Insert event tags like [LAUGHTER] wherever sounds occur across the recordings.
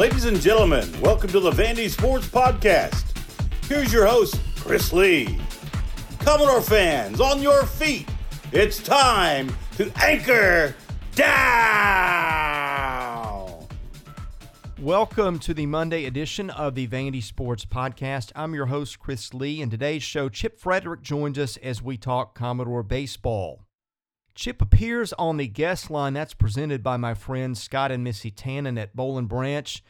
Ladies and gentlemen, welcome to the Vandy Sports Podcast. Here's your host, Chris Lee. Commodore fans, on your feet. It's time to anchor down. Welcome to the Monday edition of the Vandy Sports Podcast. I'm your host, Chris Lee, and today's show, Chip Frederick joins us as we talk Commodore baseball. Chip appears on the guest line that's presented by my friends Scott and Missy Tannen at Boll & Branch.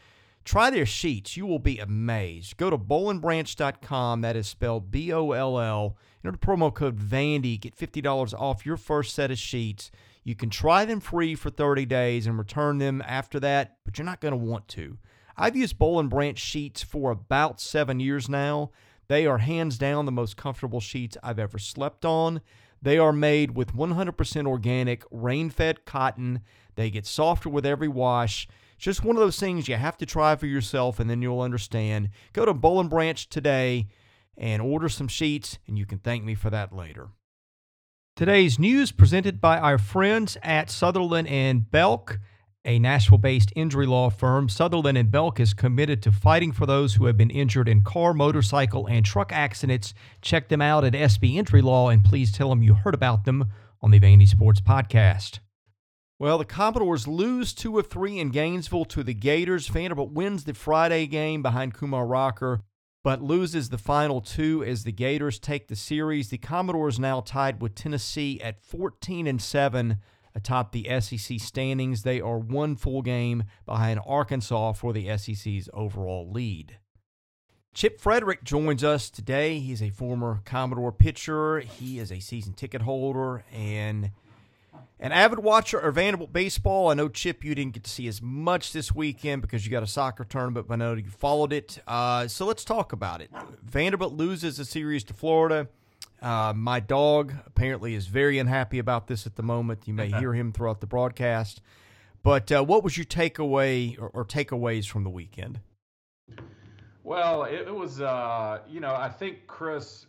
Try their sheets. You will be amazed. Go to bollandbranch.com. That is spelled B O L L. Enter the promo code VANDY. Get $50 off your first set of sheets. You can try them free for 30 days and return them after that, but you're not going to want to. I've used Boll & Branch sheets for about seven years now. They are hands down the most comfortable sheets I've ever slept on. They are made with 100% organic, rain fed cotton. They get softer with every wash. It's just one of those things you have to try for yourself and then you'll understand. Go to Boll & Branch today and order some sheets, and you can thank me for that later. Today's news presented by our friends at Sutherland and Belk, a Nashville based injury law firm. Sutherland and Belk is committed to fighting for those who have been injured in car, motorcycle, and truck accidents. Check them out at SB Injury Law and please tell them you heard about them on the Vandy Sports Podcast. Well, the Commodores lose two of three in Gainesville to the Gators. Vanderbilt wins the Friday game behind Kumar Rocker, but loses the final two as the Gators take the series. The Commodores now tied with Tennessee at 14 and 7 atop the SEC standings. They are one full game behind Arkansas for the SEC's overall lead. Chip Frederick joins us today. He's a former Commodore pitcher. He is a season ticket holder and an avid watcher of Vanderbilt baseball. I know, Chip, you didn't get to see as much this weekend because you got a soccer tournament, but I know you followed it. Uh, so let's talk about it. Vanderbilt loses a series to Florida. Uh, my dog apparently is very unhappy about this at the moment. You may [LAUGHS] hear him throughout the broadcast. But uh, what was your takeaway or, or takeaways from the weekend? Well, it, was, uh, you know, I think Chris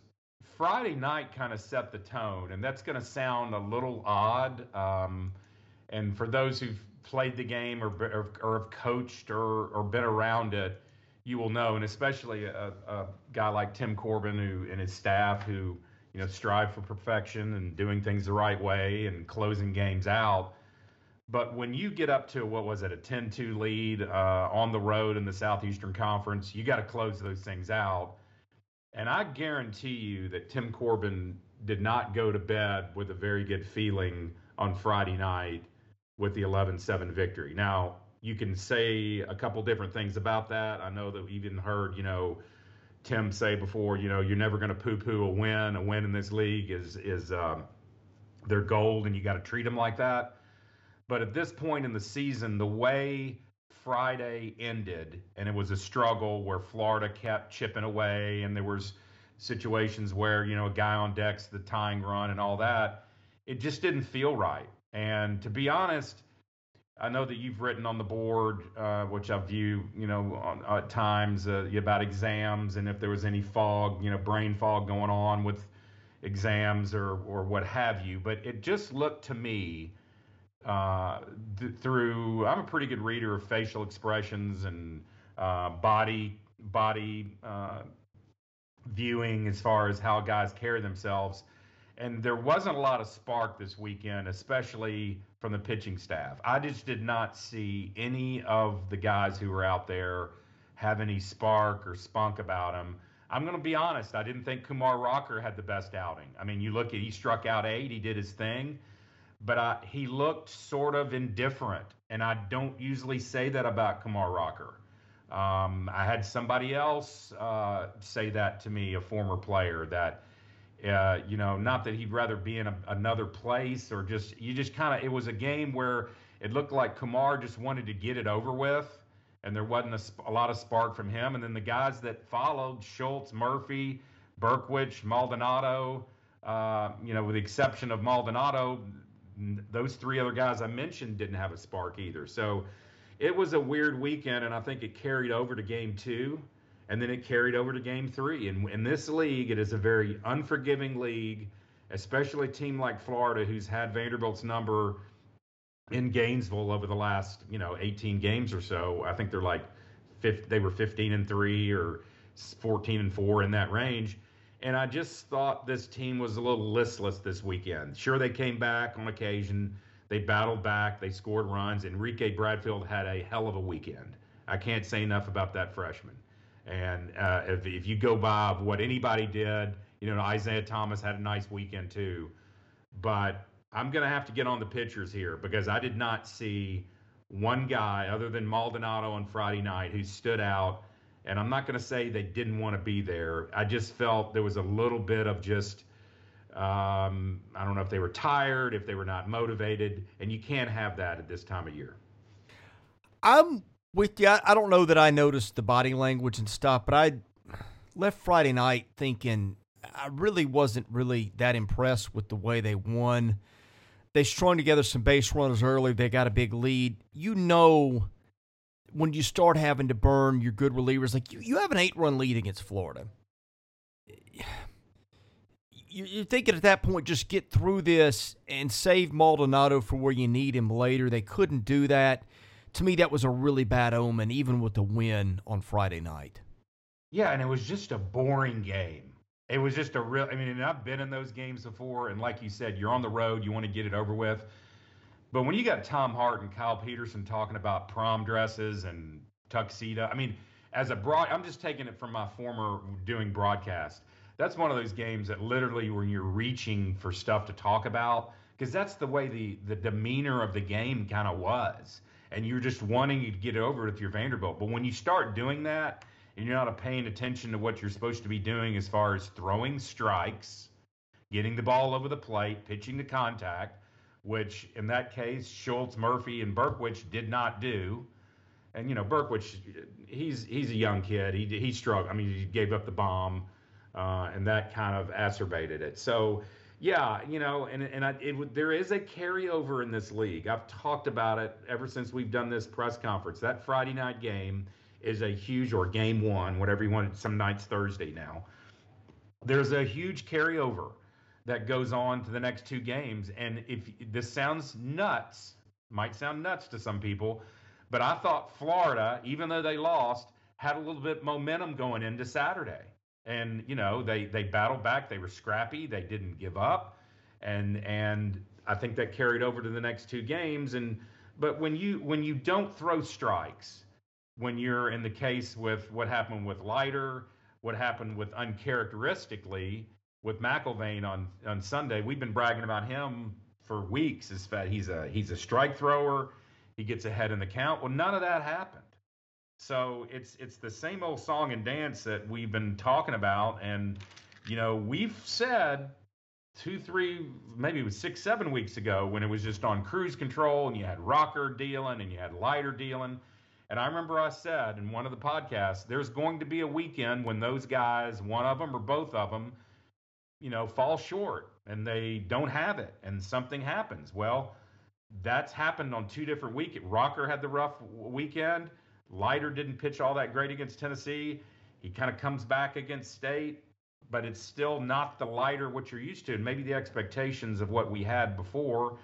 Friday night kind of set the tone, and that's going to sound a little odd. Um, and for those who've played the game or, or, or have coached or, or been around it, you will know, and especially a, a guy like Tim Corbin who and his staff who you know strive for perfection and doing things the right way and closing games out. But when you get up to what was it a 10-2 lead uh, on the road in the Southeastern Conference, you got to close those things out. And I guarantee you that Tim Corbin did not go to bed with a very good feeling on Friday night with the 11 7 victory. Now, you can say a couple different things about that. I know that we even heard, you know, Tim say before, you know, you're never going to poo-poo a win. A win in this league is is um, their gold, and you got to treat them like that. But at this point in the season, the way Friday ended, and it was a struggle where Florida kept chipping away, and there was situations where you know a guy on deck's the tying run and all that. It just didn't feel right. And to be honest, I know that you've written on the board, uh, which I view, you know, on, at times uh, about exams and if there was any fog, you know, brain fog going on with exams or or what have you. But it just looked to me uh, th- through I'm a pretty good reader of facial expressions and uh, body body uh, viewing as far as how guys carry themselves. And there wasn't a lot of spark this weekend, especially from the pitching staff. I just did not see any of the guys who were out there have any spark or spunk about them. I'm going to be honest. I didn't think Kumar Rocker had the best outing. I mean, you look at he struck out eight, he did his thing but I, he looked sort of indifferent. And I don't usually say that about Kumar Rocker. Um, I had somebody else uh, say that to me, a former player, that, uh, you know, not that he'd rather be in a, another place or just, you just kind of, it was a game where it looked like Kumar just wanted to get it over with. And there wasn't a, a lot of spark from him. And then the guys that followed, Schultz, Murphy, Berkwich, Maldonado, uh, you know, with the exception of Maldonado, those three other guys I mentioned didn't have a spark either. So it was a weird weekend, and I think it carried over to game two, and then it carried over to game three. And in this league, it is a very unforgiving league, especially a team like Florida, who's had Vanderbilt's number in Gainesville over the last, you know, 18 games or so. I think they're like they were 15 and three or 14 and four in that range. And I just thought this team was a little listless this weekend. Sure, they came back on occasion. They battled back. They scored runs. Enrique Bradfield had a hell of a weekend. I can't say enough about that freshman. And uh, if, if you go by what anybody did, you know, Isaiah Thomas had a nice weekend too. But I'm going to have to get on the pitchers here because I did not see one guy other than Maldonado on Friday night who stood out. And I'm not going to say they didn't want to be there. I just felt there was a little bit of just, um, I don't know if they were tired, if they were not motivated, and you can't have that at this time of year. I'm with you. I don't know that I noticed the body language and stuff, but I left Friday night thinking I really wasn't really that impressed with the way they won. They strung together some base runners early. They got a big lead. You know, when you start having to burn your good relievers, like you, you have an eight run lead against Florida. [SIGHS] You're thinking at that point, just get through this and save Maldonado for where you need him later. They couldn't do that. To me, that was a really bad omen, even with the win on Friday night. Yeah, and it was just a boring game. It was just a real. I mean, I've been in those games before, and like you said, you're on the road, you want to get it over with. But when you got Tom Hart and Kyle Peterson talking about prom dresses and tuxedo, I mean, as a broad, I'm just taking it from my former doing broadcast. That's one of those games that literally when you're reaching for stuff to talk about, because that's the way the the demeanor of the game kind of was, and you're just wanting to get over with your Vanderbilt. But when you start doing that and you're not paying attention to what you're supposed to be doing as far as throwing strikes, getting the ball over the plate, pitching to contact, which in that case Schultz, Murphy, and Berkwich did not do. And you know Berkwich, he's he's a young kid. He he struggled. I mean, he gave up the bomb, uh, and that kind of acerbated it. So yeah, you know, and and I, it, there is a carryover in this league. I've talked about it ever since we've done this press conference. That Friday night game is a huge, or game one, whatever you want. Some nights Thursday now. There's a huge carryover that goes on to the next two games. And if this sounds nuts, might sound nuts to some people, but I thought Florida, even though they lost, had a little bit momentum going into Saturday. And you know they they battled back. They were scrappy. They didn't give up, and and I think that carried over to the next two games. And but when you when you don't throw strikes, when you're in the case with what happened with Leiter, what happened with uncharacteristically with McElvain on on Sunday, we've been bragging about him for weeks. Is that he's a he's a strike thrower, he gets ahead in the count. Well, none of that happened. So it's it's the same old song and dance that we've been talking about, and you know we've said two, three, maybe it was six, seven weeks ago when it was just on cruise control, and you had Rocker dealing, and you had Leiter dealing and I remember I said in one of the podcasts, there's going to be a weekend when those guys, one of them or both of them, you know, fall short and they don't have it and something happens. Well, that's happened on two different weekends. Rocker had the rough weekend. Leiter didn't pitch all that great against Tennessee. He kind of comes back against State, but it's still not the Leiter what you're used to. And maybe the expectations of what we had before,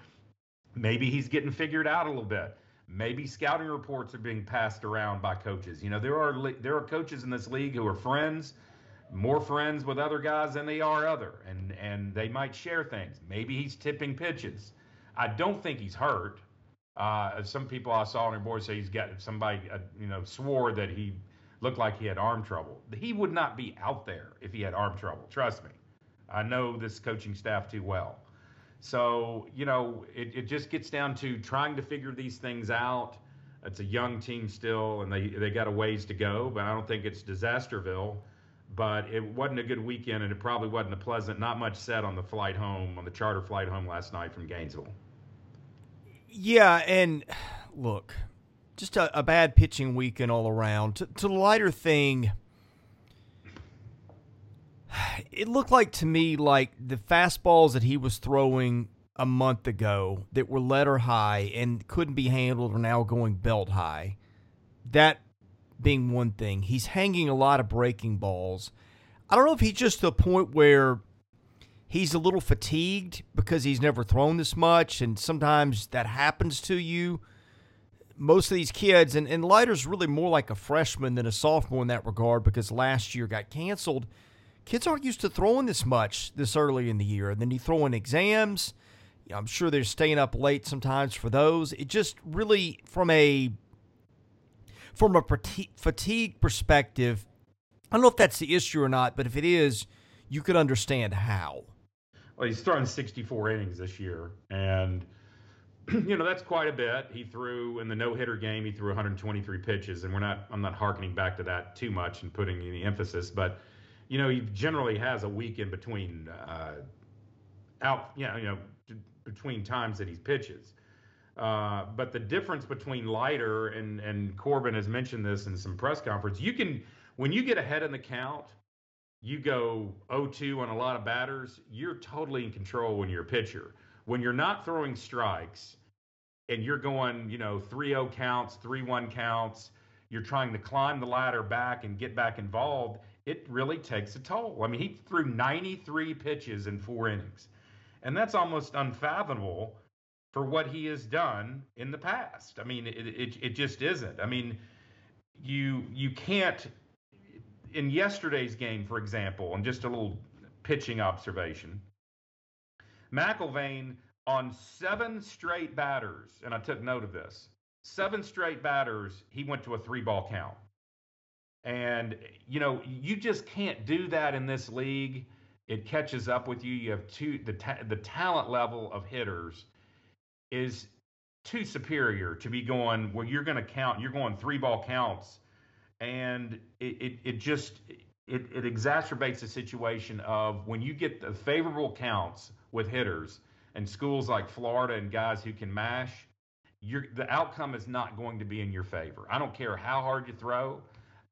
maybe he's getting figured out a little bit. Maybe scouting reports are being passed around by coaches. You know, there are there are coaches in this league who are friends, more friends with other guys than they are other, and and they might share things. Maybe he's tipping pitches. I don't think he's hurt. Uh, some people I saw on your board say he's got somebody, uh, you know, swore that he looked like he had arm trouble. He would not be out there if he had arm trouble. Trust me. I know this coaching staff too well. So, you know, it, it just gets down to trying to figure these things out. It's a young team still, and they, they got a ways to go, but I don't think it's Disasterville. But it wasn't a good weekend, and it probably wasn't a pleasant, not much said on the flight home, on the charter flight home last night from Gainesville. Yeah, and [SIGHS] look, just a, a bad pitching weekend all around. To, to the Leiter thing, [SIGHS] it looked like to me like the fastballs that he was throwing a month ago that were letter high and couldn't be handled are now going belt high. That being one thing. He's hanging a lot of breaking balls. I don't know if he's just to the point where he's a little fatigued because he's never thrown this much and sometimes that happens to you. most of these kids, and, and Leiter's really more like a freshman than a sophomore in that regard because last year got canceled. Kids aren't used to throwing this much this early in the year. And then you throw in exams. I'm sure they're staying up late sometimes for those. It just really, from a from a fatigue perspective, I don't know if that's the issue or not, but if it is, you could understand how. Well, he's thrown 64 innings this year, and [CLEARS THROAT] you know that's quite a bit. He threw in the no-hitter game. He threw 123 pitches, and we're not. I'm not harkening back to that too much and putting any emphasis, but you know he generally has a week in between uh, out. Know, you know, between times that he pitches. Uh, but the difference between Leiter and and Corbin has mentioned this in some press conference. You can when you get ahead in the count, you go 0-2 on a lot of batters. You're totally in control when you're a pitcher. When you're not throwing strikes, and you're going, you know, 3-0 counts, 3-1 counts, you're trying to climb the ladder back and get back involved, it really takes a toll. I mean, he threw 93 pitches in four innings. And that's almost unfathomable for what he has done in the past. I mean, it, it, it just isn't. I mean, you you can't in yesterday's game, for example, and just a little pitching observation, McElvain on seven straight batters, and I took note of this, seven straight batters, he went to a three ball count. And, you know, you just can't do that in this league. It catches up with you. You have two, the, ta- the talent level of hitters is too superior to be going well, you're going to count, you're going three ball counts. And it, it, it just, it, it exacerbates the situation of when you get the favorable counts with hitters, and schools like Florida and guys who can mash, the outcome is not going to be in your favor. I don't care how hard you throw.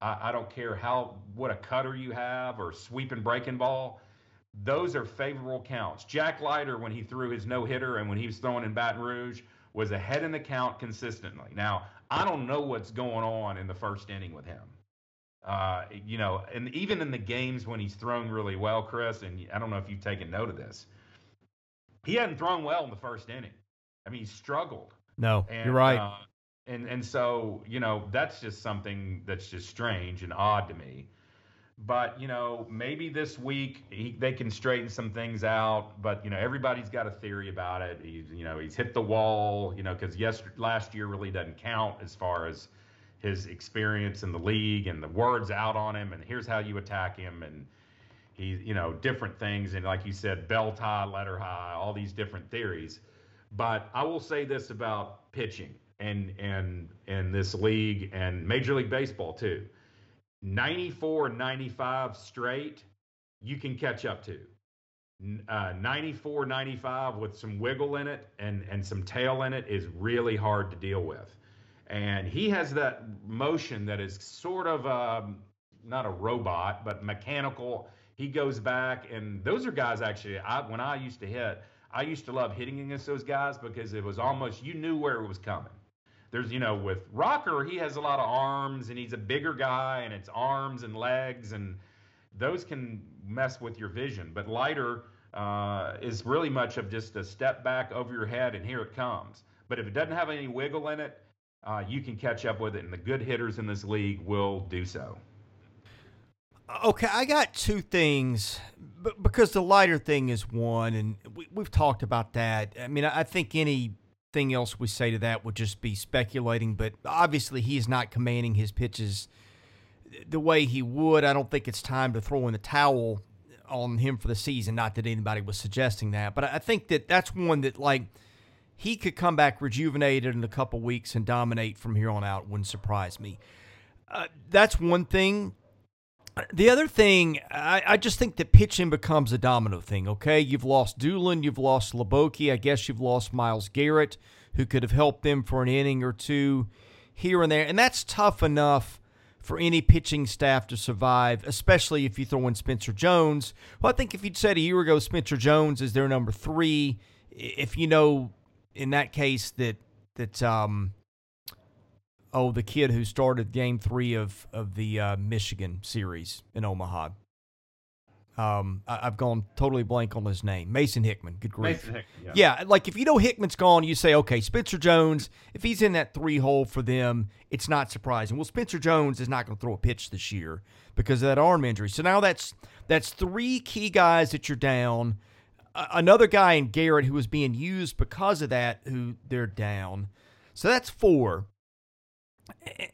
I, I don't care how what a cutter you have or sweeping breaking ball. Those are favorable counts. Jack Leiter, when he threw his no hitter and when he was throwing in Baton Rouge, was ahead in the count consistently. Now, I don't know what's going on in the first inning with him. Uh, you know, and even in the games when he's thrown really well, Chris, and I don't know if you've taken note of this, he hadn't thrown well in the first inning. I mean, he struggled. No, and, you're right. Uh, and and so you know that's just something that's just strange and odd to me. But you know maybe this week he, they can straighten some things out. But you know everybody's got a theory about it. He's you know he's hit the wall. You know because yes last year really doesn't count as far as his experience in the league and the words out on him and here's how you attack him and he, you know, different things. And like you said, belt high, letter high, all these different theories. But I will say this about pitching and and and this league and Major League Baseball too. 94 95 straight, you can catch up to. Uh, 94 95 with some wiggle in it and, and some tail in it is really hard to deal with. And he has that motion that is sort of um, not a robot, but mechanical he goes back, and those are guys actually. I, when I used to hit, I used to love hitting against those guys because it was almost you knew where it was coming. There's, you know, with Rocker, he has a lot of arms, and he's a bigger guy, and it's arms and legs, and those can mess with your vision. But Leiter uh, is really much of just a step back over your head, and here it comes. But if it doesn't have any wiggle in it, uh, you can catch up with it, and the good hitters in this league will do so. Okay, I got two things, because the Leiter thing is one, and we, have talked about that. I mean, I think anything else we say to that would just be speculating. But obviously, he's not commanding his pitches the way he would. I don't think it's time to throw in the towel on him for the season. Not that anybody was suggesting that, but I think that that's one that like he could come back rejuvenated in a couple weeks and dominate from here on out. Wouldn't surprise me. Uh, that's one thing. The other thing, I, I, just think that pitching becomes a domino thing, okay? You've lost Doolin, you've lost Hliboki, I guess you've lost Miles Garrett, who could have helped them for an inning or two here and there. And that's tough enough for any pitching staff to survive, especially if you throw in Spencer Jones. Well, I think if you'd said a year ago Spencer Jones is their number three, if you know in that case that that um, oh, the kid who started game three of, of the uh, Michigan series in Omaha. Um, I, have gone totally blank on his name. Mason Hickman. Good grief. Mason Hickman. Yeah. yeah, like if you know Hickman's gone, you say, okay, Spencer Jones. If he's in that three hole for them, it's not surprising. Well, Spencer Jones is not going to throw a pitch this year because of that arm injury. So now that's that's three key guys that you're down. Uh, another guy in Garrett who was being used because of that, who they're down. So that's four.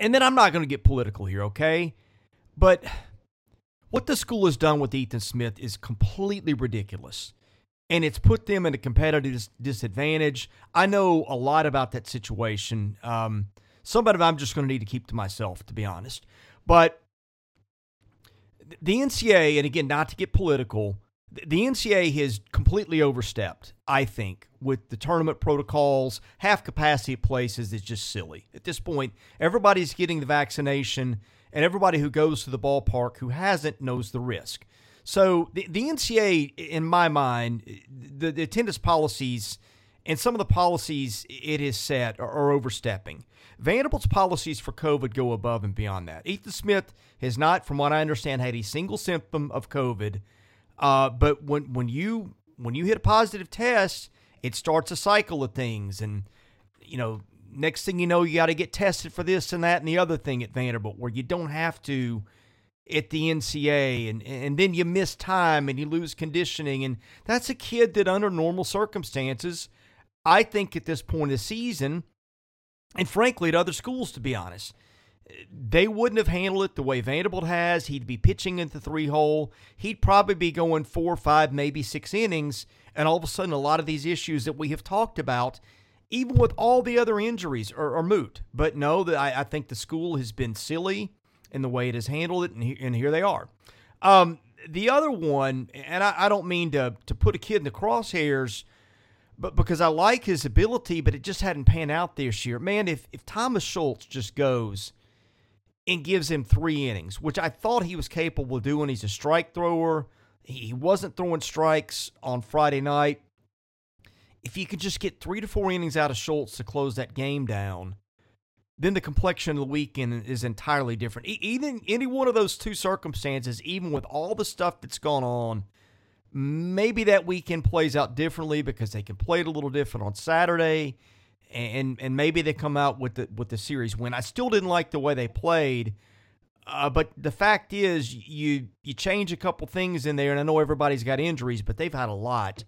And then I'm not going to get political here, okay? But what the school has done with Ethan Smith is completely ridiculous. And it's put them in a competitive disadvantage. I know a lot about that situation. Um, some of it I'm just going to need to keep to myself, to be honest. But the NCAA, and again, not to get political, the NCAA has completely overstepped, I think, with the tournament protocols. Half capacity places is just silly. At this point, everybody's getting the vaccination and everybody who goes to the ballpark who hasn't knows the risk. So the, the NCAA, in my mind, the, the attendance policies and some of the policies it has set are, are, overstepping. Vanderbilt's policies for COVID go above and beyond that. Ethan Smith has not, from what I understand, had a single symptom of COVID. Uh, but when when you when you hit a positive test, it starts a cycle of things, and you know next thing you know, you got to get tested for this and that and the other thing at Vanderbilt, where you don't have to at the NCA, and and then you miss time and you lose conditioning, and that's a kid that under normal circumstances, I think at this point of the season, and frankly at other schools, to be honest, they wouldn't have handled it the way Vanderbilt has. He'd be pitching into three hole. He'd probably be going four, five, maybe six innings, and all of a sudden, a lot of these issues that we have talked about even with all the other injuries, are, are moot. But no, that I, I, think the school has been silly in the way it has handled it, and, he, and here they are. Um, the other one, and I, I, don't mean to to put a kid in the crosshairs, but because I like his ability, but it just hadn't panned out this year. Man, if if Thomas Schultz just goes and gives him three innings, which I thought he was capable of doing, he's a strike thrower. He wasn't throwing strikes on Friday night if you could just get three to four innings out of Schultz to close that game down, then the complexion of the weekend is entirely different. Even any one of those two circumstances, even with all the stuff that's gone on, maybe that weekend plays out differently because they can play it a little different on Saturday, and and maybe they come out with the with the series win. I still didn't like the way they played. Uh, but the fact is, you you change a couple things in there, and I know everybody's got injuries, but they've had a lot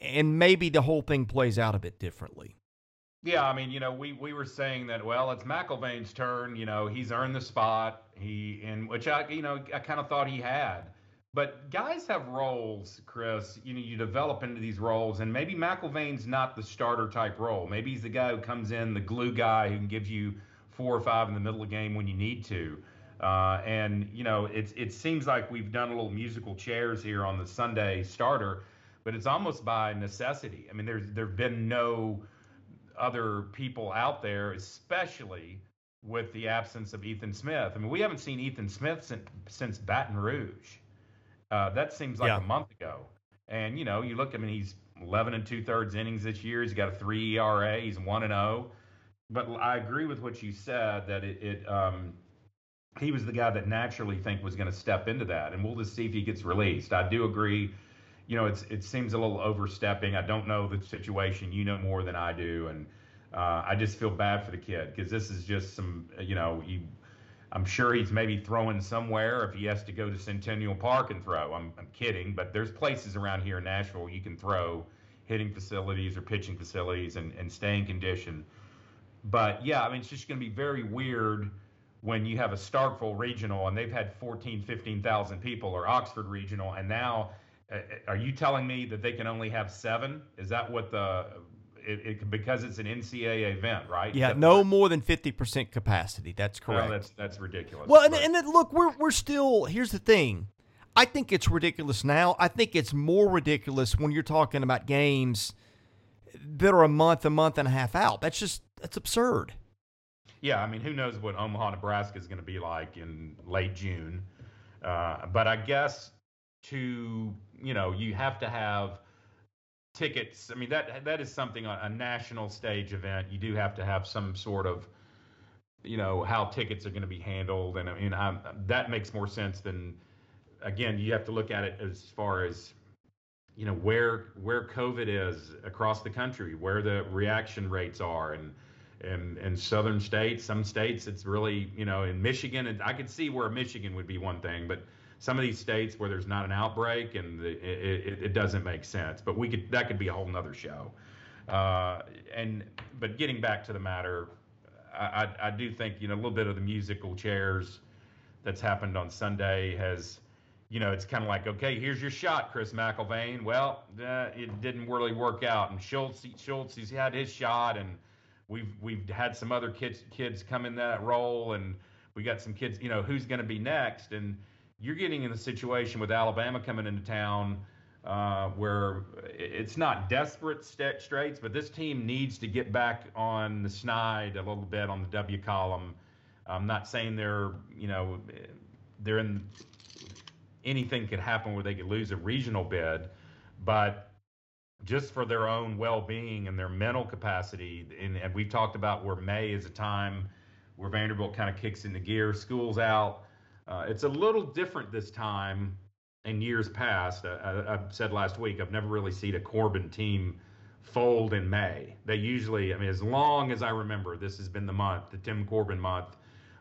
and maybe the whole thing plays out a bit differently. Yeah, I mean, you know, we we were saying that. Well, it's McElvain's turn. You know, he's earned the spot. He in which I, you know, I kind of thought he had. But guys have roles, Chris. You know, you develop into these roles, and maybe McElvain's not the starter type role. Maybe he's the guy who comes in, the glue guy who can give you four or five in the middle of the game when you need to. Uh, and you know, it's it seems like we've done a little musical chairs here on the Sunday starter but it's almost by necessity. I mean, there's there've been no other people out there, especially with the absence of Ethan Smith. I mean, we haven't seen Ethan Smith since, since Baton Rouge. Uh, that seems like yeah. a month ago. And you know, you look. I mean, he's 11 and two thirds innings this year. He's got a three ERA. He's one and zero. Oh. But I agree with what you said that it, it um, he was the guy that naturally think was going to step into that, and we'll just see if he gets released. I do agree you know, it's it seems a little overstepping. I don't know the situation. You know more than I do, and uh, I just feel bad for the kid because this is just some, you know, he, I'm sure he's maybe throwing somewhere if he has to go to Centennial Park and throw. I'm, I'm kidding, but there's places around here in Nashville you can throw hitting facilities or pitching facilities and, and stay in condition. But yeah, I mean, it's just going to be very weird when you have a Starkville regional and they've had 14, 15,000 people or Oxford regional, and now uh, are you telling me that they can only have seven? Is that what the it, it, because it's an NCAA event, right? Yeah, no more than fifty percent capacity. That's correct. that's that's ridiculous. Well, and, and then, look, we're we're still. Here's the thing. I think it's ridiculous now. I think it's more ridiculous when you're talking about games that are a month, a month and a half out. That's just that's absurd. Yeah, I mean, who knows what Omaha, Nebraska is going to be like in late June? Uh, but I guess to you know you have to have tickets. I mean that that is something a national stage event. You do have to have some sort of you know how tickets are going to be handled, and I mean I'm, that makes more sense than again, you have to look at it as far as you know where where COVID is across the country, where the reaction rates are, and and and southern states, some states, it's really you know in Michigan, and I could see where Michigan would be one thing, but some of these states where there's not an outbreak and the, it, it, doesn't make sense. But we could that could be a whole nother show. Uh, and but getting back to the matter, I, I, I do think you know a little bit of the musical chairs that's happened on Sunday has you know, it's kind of like, okay, here's your shot, Chris McElvain. Well, uh, it didn't really work out. And Schultz, Schultz, he's had his shot, and we've we've had some other kids kids come in that role, and we got some kids. You know, who's going to be next? And you're getting in a situation with Alabama coming into town uh, where it's not desperate st- straits, but this team needs to get back on the snide a little bit on the W column. I'm not saying they're, you know, they're in anything could happen where they could lose a regional bid, but just for their own well-being and their mental capacity, and, and we've talked about where May is a time where Vanderbilt kind of kicks into gear, school's out uh, it's a little different this time in years past. Uh, I, I, said last week, I've never really seen a Corbin team fold in May. They usually, I mean, as long as I remember, this has been the month, the Tim Corbin month,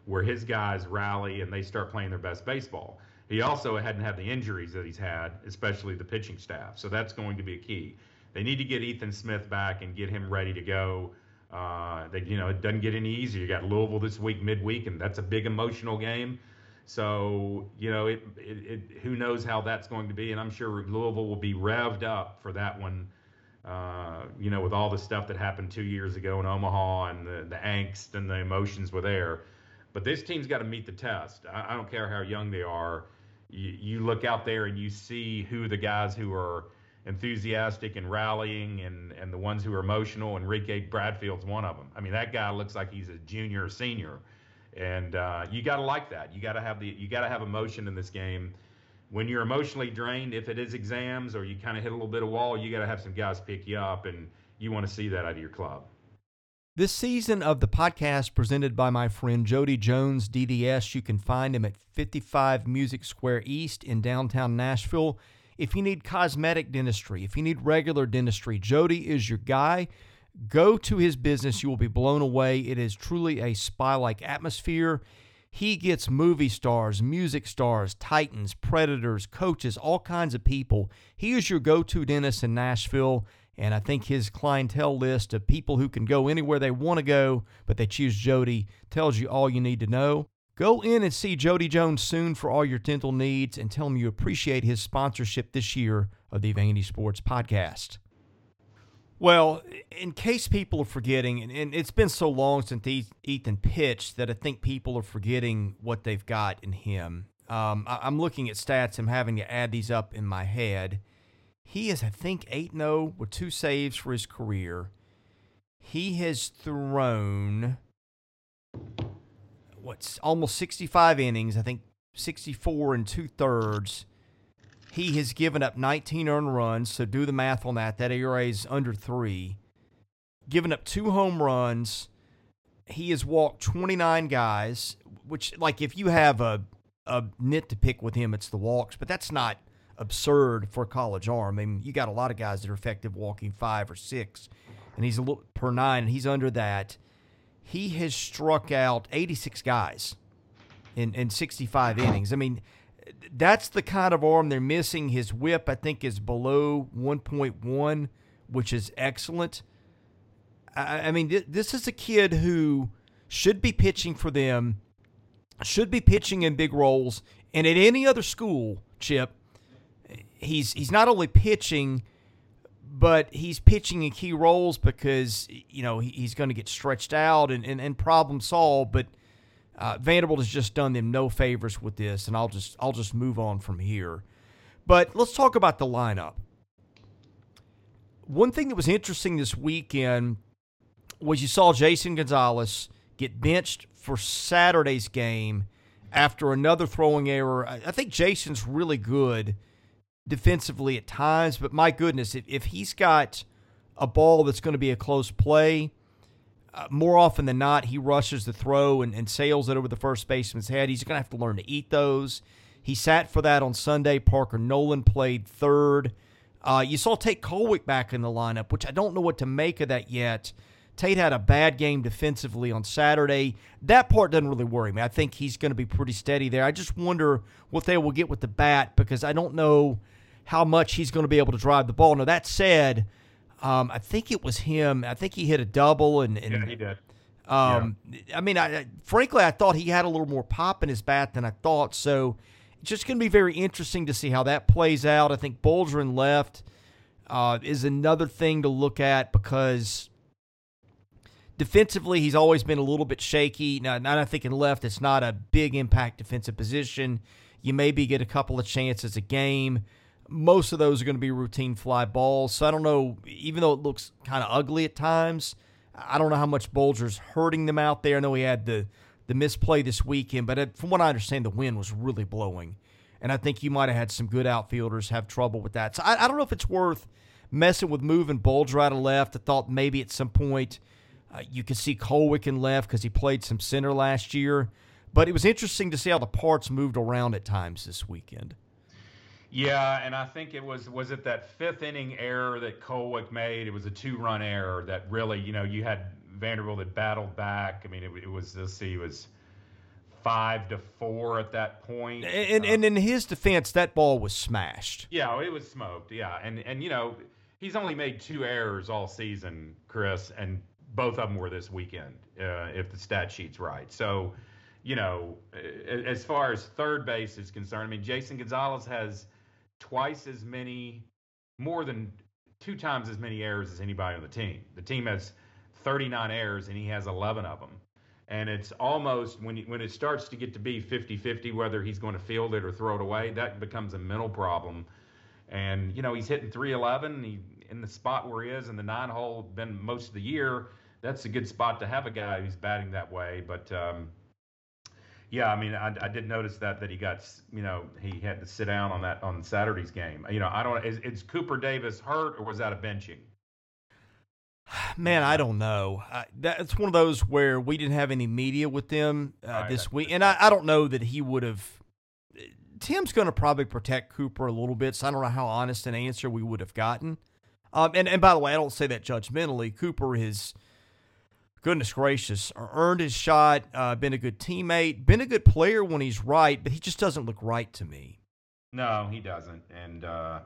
where his guys rally and they start playing their best baseball. He also hadn't had the injuries that he's had, especially the pitching staff. So that's going to be a key. They need to get Ethan Smith back and get him ready to go. Uh, they, you know, it doesn't get any easier. You got Louisville this week, midweek, and that's a big emotional game. So you know, it, it, it, who knows how that's going to be, and I'm sure Louisville will be revved up for that one. Uh, you know, with all the stuff that happened two years ago in Omaha and the, the angst and the emotions were there. But this team's got to meet the test. I, I don't care how young they are. You, you look out there and you see who the guys who are enthusiastic and rallying and, and the ones who are emotional. Enrique Bradfield's one of them. I mean, that guy looks like he's a junior or senior and uh, you got to like that. You got to have the you got to have emotion in this game. When you're emotionally drained, if it is exams or you kind of hit a little bit of wall, you got to have some guys pick you up, and you want to see that out of your club. This season of the podcast presented by my friend Jody Jones, DDS. You can find him at 55 Music Square East in downtown Nashville. If you need cosmetic dentistry, if you need regular dentistry, Jody is your guy. Go to his business. You will be blown away. It is truly a spy like atmosphere. He gets movie stars, music stars, titans, predators, coaches, all kinds of people. He is your go to dentist in Nashville. And I think his clientele list of people who can go anywhere they want to go, but they choose Jody, tells you all you need to know. Go in and see Jody Jones soon for all your dental needs and tell him you appreciate his sponsorship this year of the Vandy Sports Podcast. Well, in case people are forgetting, and, it's been so long since Ethan pitched that I think people are forgetting what they've got in him. Um, I, am looking at stats. I'm having to add these up in my head. He is, I think, 8 0 with two saves for his career. He has thrown, what's almost 65 innings, I think 64 and two thirds. He has given up 19 earned runs, so do the math on that. That ERA is under three. Given up two home runs. He has walked 29 guys, which, like, if you have a, a nit to pick with him, it's the walks, but that's not absurd for a college arm. I mean, you got a lot of guys that are effective walking five or six, and he's a little per nine, and he's under that. He has struck out 86 guys in, in 65 innings. I mean, that's the kind of arm they're missing. His whip, I think, is below 1.1, which is excellent. I, I mean, th- this is a kid who should be pitching for them, should be pitching in big roles. And at any other school, Chip, he's he's not only pitching, but he's pitching in key roles because you know he, he's going to get stretched out and, and, and problem solved. But uh, Vanderbilt has just done them no favors with this, and I'll just I'll just move on from here. But let's talk about the lineup. One thing that was interesting this weekend was you saw Jason Gonzalez get benched for Saturday's game after another throwing error. I think Jason's really good defensively at times, but my goodness, if, if he's got a ball that's going to be a close play, uh, more often than not, he rushes the throw and, and sails it over the first baseman's head. He's going to have to learn to eat those. He sat for that on Sunday. Parker Noland played third. Uh, you saw Tate Kolwyck back in the lineup, which I don't know what to make of that yet. Tate had a bad game defensively on Saturday. That part doesn't really worry me. I think he's going to be pretty steady there. I just wonder what they will get with the bat because I don't know how much he's going to be able to drive the ball. Now, that said, um, I think it was him. I think he hit a double. and, and Yeah, he did. Um, I mean, I, frankly, I thought he had a little more pop in his bat than I thought. So it's just going to be very interesting to see how that plays out. I think Bulger in left uh, is another thing to look at because defensively he's always been a little bit shaky. Now, now I think in left it's not a big impact defensive position. You maybe get a couple of chances a game. Most of those are going to be routine fly balls. So I don't know, even though it looks kind of ugly at times, I don't know how much Bulger's hurting them out there. I know he had the the misplay this weekend, but from what I understand, the wind was really blowing, and I think you might have had some good outfielders have trouble with that. So I, I don't know if it's worth messing with moving Bulger out of left. I thought maybe at some point uh, you could see Kolwyck in left because he played some center last year, but it was interesting to see how the parts moved around at times this weekend. Yeah, and I think it was was it that fifth inning error that Kolwyck made. It was a two run error that really, you know, you had Vanderbilt that battled back. I mean, it, it was let's see, it was five to four at that point. And, and, and in his defense, that ball was smashed. Yeah, it was smoked. Yeah, and and you know he's only made two errors all season, Chris, and both of them were this weekend, uh, if the stat sheet's right. So, you know, as far as third base is concerned, I mean, Jason Gonzalez has twice as many, more than two times as many errors as anybody on the team. The team has 39 errors and he has 11 of them. And it's almost when when it starts to get to be 50-50 whether he's going to field it or throw it away, that becomes a mental problem. And you know he's hitting 311. He in the spot where he is in the nine hole been most of the year. That's a good spot to have a guy who's batting that way. But um, yeah, I mean, I, I, did notice that that he got, you know, he had to sit down on that on Saturday's game. You know, I don't. Is, is Cooper Davis hurt or was that a benching? [SIGHS] Man, I don't know. Uh, that's one of those where we didn't have any media with them uh, right, this week, and I, I, don't know that he would have. Tim's going to probably protect Cooper a little bit, so I don't know how honest an answer we would have gotten. Um, and and by the way, I don't say that judgmentally. Cooper has, goodness gracious, earned his shot, uh, been a good teammate, been a good player when he's right, but he just doesn't look right to me. No, he doesn't, and uh,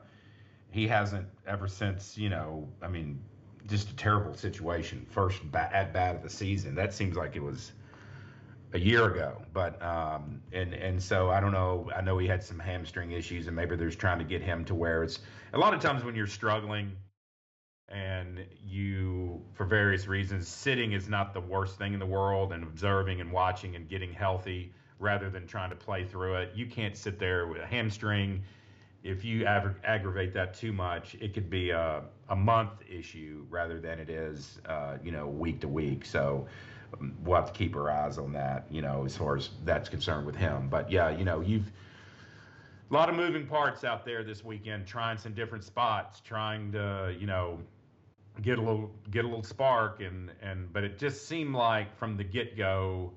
he hasn't ever since. You know, I mean just a terrible situation. First at bat of the season. That seems like it was a year ago. But um, and and so I don't know. I know he had some hamstring issues, and maybe there's trying to get him to where it's a lot of times when you're struggling and you for various reasons sitting is not the worst thing in the world and observing and watching and getting healthy rather than trying to play through it you can't sit there with a hamstring if you ag- aggravate that too much, it could be a, a month issue rather than it is, uh, you know, week to week. So um, we'll have to keep our eyes on that, you know, as far as that's concerned with him. But yeah, you know, you've a lot of moving parts out there this weekend, trying some different spots, trying to, you know, get a little get a little spark, and and but it just seemed like from the get go,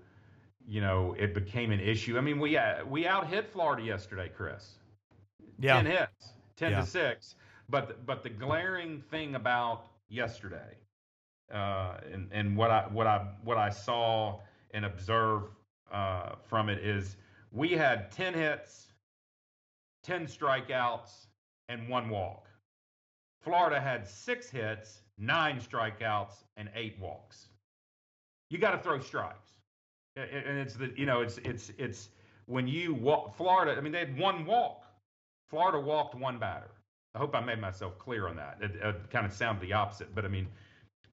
you know, it became an issue. I mean, we uh, we out hit Florida yesterday, Chris yeah. 10 hits, 10 yeah. to 6. But but the glaring thing about yesterday uh, and, and what I what I what I saw and observed uh, from it is we had 10 hits, 10 strikeouts, and one walk. Florida had six hits, nine strikeouts, and eight walks. You got to throw strikes, and it's the you know it's it's it's when you walk Florida. I mean, they had one walk Florida walked one batter. I hope I made myself clear on that. It, it kind of sounded the opposite, but I mean,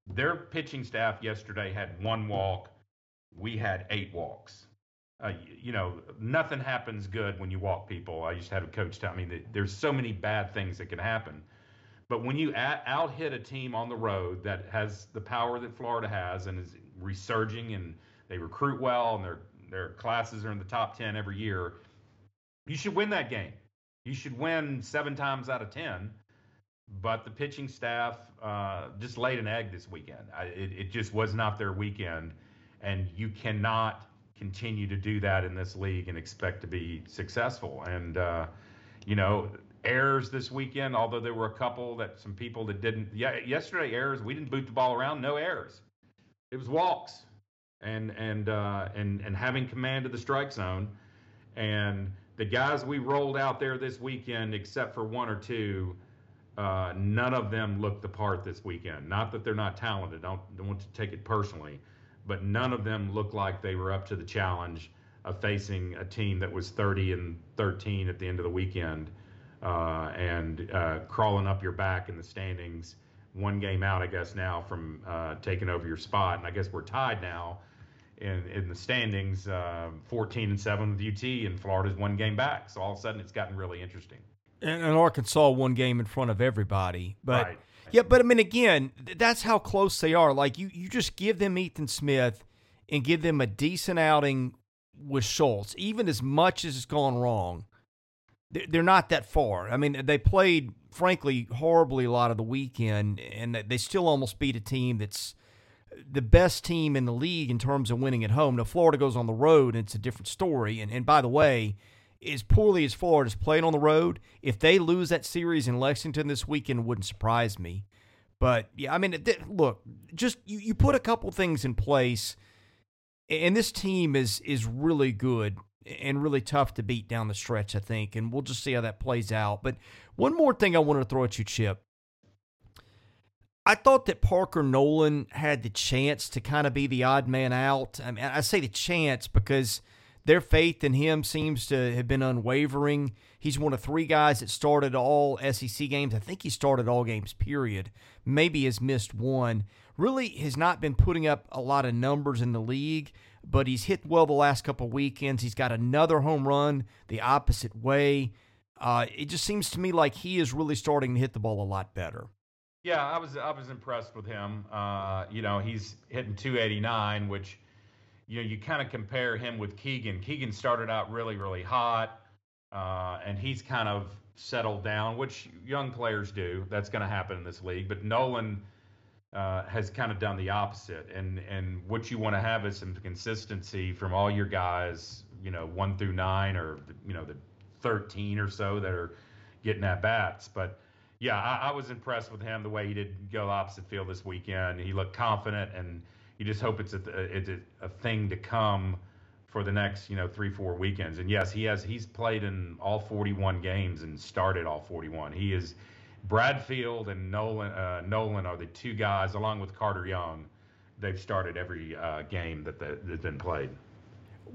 their pitching staff yesterday had one walk. We had eight walks. Uh, you know, nothing happens good when you walk people. I used to have a coach tell me that there's so many bad things that can happen. But when you out hit a team on the road that has the power that Florida has and is resurging and they recruit well and their their classes are in the top 10 every year, you should win that game. You should win seven times out of 10. But the pitching staff uh, just laid an egg this weekend. I, it, it just was not their weekend. And you cannot continue to do that in this league and expect to be successful. And uh, you know, errors this weekend, although there were a couple that some people that didn't. Yeah, yesterday errors. We didn't boot the ball around. No errors. It was walks, and and uh, and and having command of the strike zone, and the guys we rolled out there this weekend, except for one or two. Uh, none of them looked the part this weekend. Not that they're not talented. Don't, don't want to take it personally, but none of them looked like they were up to the challenge of facing a team that was 30 and 13 at the end of the weekend uh, and uh, crawling up your back in the standings, one game out, I guess, now from uh, taking over your spot. And I guess we're tied now in, in the standings, uh, 14 and 7 with UT, and Florida's one game back. So all of a sudden it's gotten really interesting. And, and Arkansas one game in front of everybody. But right. Yeah, but I mean, again, that's how close they are. Like you, you just give them Ethan Smith and give them a decent outing with Schultz, even as much as it's gone wrong, they're not that far. I mean, they played, frankly, horribly a lot of the weekend, and they still almost beat a team that's the best team in the league in terms of winning at home. Now, Florida goes on the road, and it's a different story. And, and by the way, as poorly as Florida's playing on the road, if they lose that series in Lexington this weekend, wouldn't surprise me. But yeah, I mean, look, just you, you put a couple things in place – and this team is is really good and really tough to beat down the stretch, I think. And we'll just see how that plays out. But one more thing I wanted to throw at you, Chip. I thought that Parker Noland had the chance to kind of be the odd man out. I mean, I say the chance because their faith in him seems to have been unwavering. He's one of three guys that started all SEC games. I think he started all games, period. Maybe has missed one really has not been putting up a lot of numbers in the league, but he's hit well the last couple weekends. He's got another home run the opposite way. Uh, it just seems to me like he is really starting to hit the ball a lot better. Yeah, I was I was impressed with him. Uh, you know, he's hitting 289, which you know you kind of compare him with Keegan. Keegan started out really really hot, uh, and he's kind of settled down, which young players do. That's going to happen in this league. But Noland uh, has kind of done the opposite. And and what you want to have is some consistency from all your guys, you know, one through nine, or you know the 13 or so that are getting at bats. But yeah, I, I was impressed with him the way he did go opposite field this weekend. He looked confident, and you just hope it's a it's a, a thing to come for the next you know three four weekends. And yes, he has he's played in all 41 games and started all 41. He is Bradfield and Nolan uh, Noland are the two guys, along with Carter Young. They've started every uh, game that that's been played.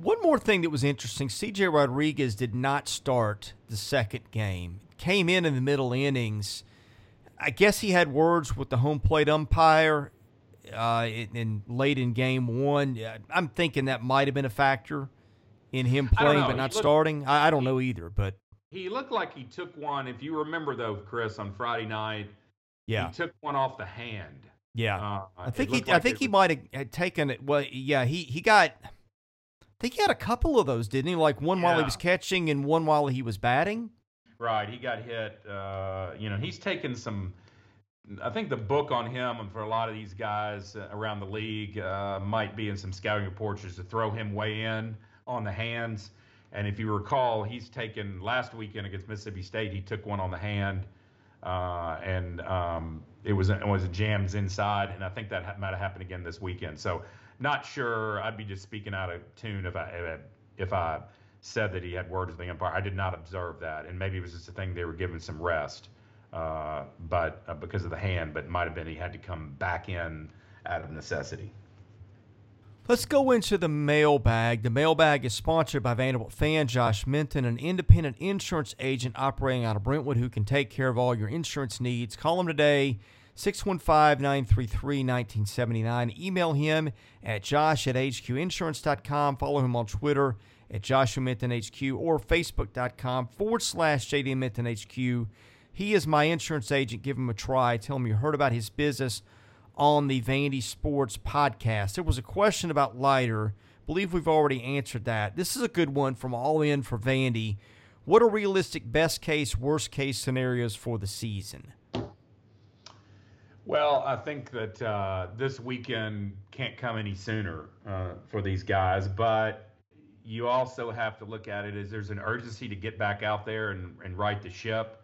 One more thing that was interesting: C.J. Rodriguez did not start the second game. Came in in the middle innings. I guess he had words with the home plate umpire uh, in, in, late in game one. I'm thinking that might have been a factor in him playing but not looked, starting. I, I, don't know either, but he looked like he took one. If you remember though, Chris, on Friday night, yeah, he took one off the hand. Yeah, uh, I think he. Like I think he might have taken it. Well, yeah, he he got. I think he had a couple of those, didn't he? Like one yeah. while he was catching and one while he was batting. Right, he got hit. Uh, you know, he's taken some. I think the book on him and for a lot of these guys uh, around the league uh, might be in some scouting reports is to throw him way in on the hands. And if you recall, he's taken last weekend against Mississippi State. He took one on the hand, uh, and um, it was it was jams inside. And I think that might have happened again this weekend. So not sure. I'd be just speaking out of tune if I, if I said that he had words with the umpire. I did not observe that, and maybe it was just a thing they were giving some rest, uh, but uh, because of the hand. But might have been he had to come back in out of necessity. Let's go into the mailbag. The mailbag is sponsored by Vanderbilt fan Josh Minton, an independent insurance agent operating out of Brentwood who can take care of all your insurance needs. Call him today, 615 933 1979. Email him at josh at hqinsurance.com. Follow him on Twitter at Joshua Minton HQ or Facebook.com forward slash JD Minton HQ. He is my insurance agent. Give him a try. Tell him you heard about his business on the Vandy Sports podcast. There was a question about Leiter. Believe we've already answered that. This is a good one from All In for Vandy. What are realistic best case, worst case scenarios for the season? Well, I think that uh, this weekend can't come any sooner uh, for these guys, but you also have to look at it as there's an urgency to get back out there and, and right the ship.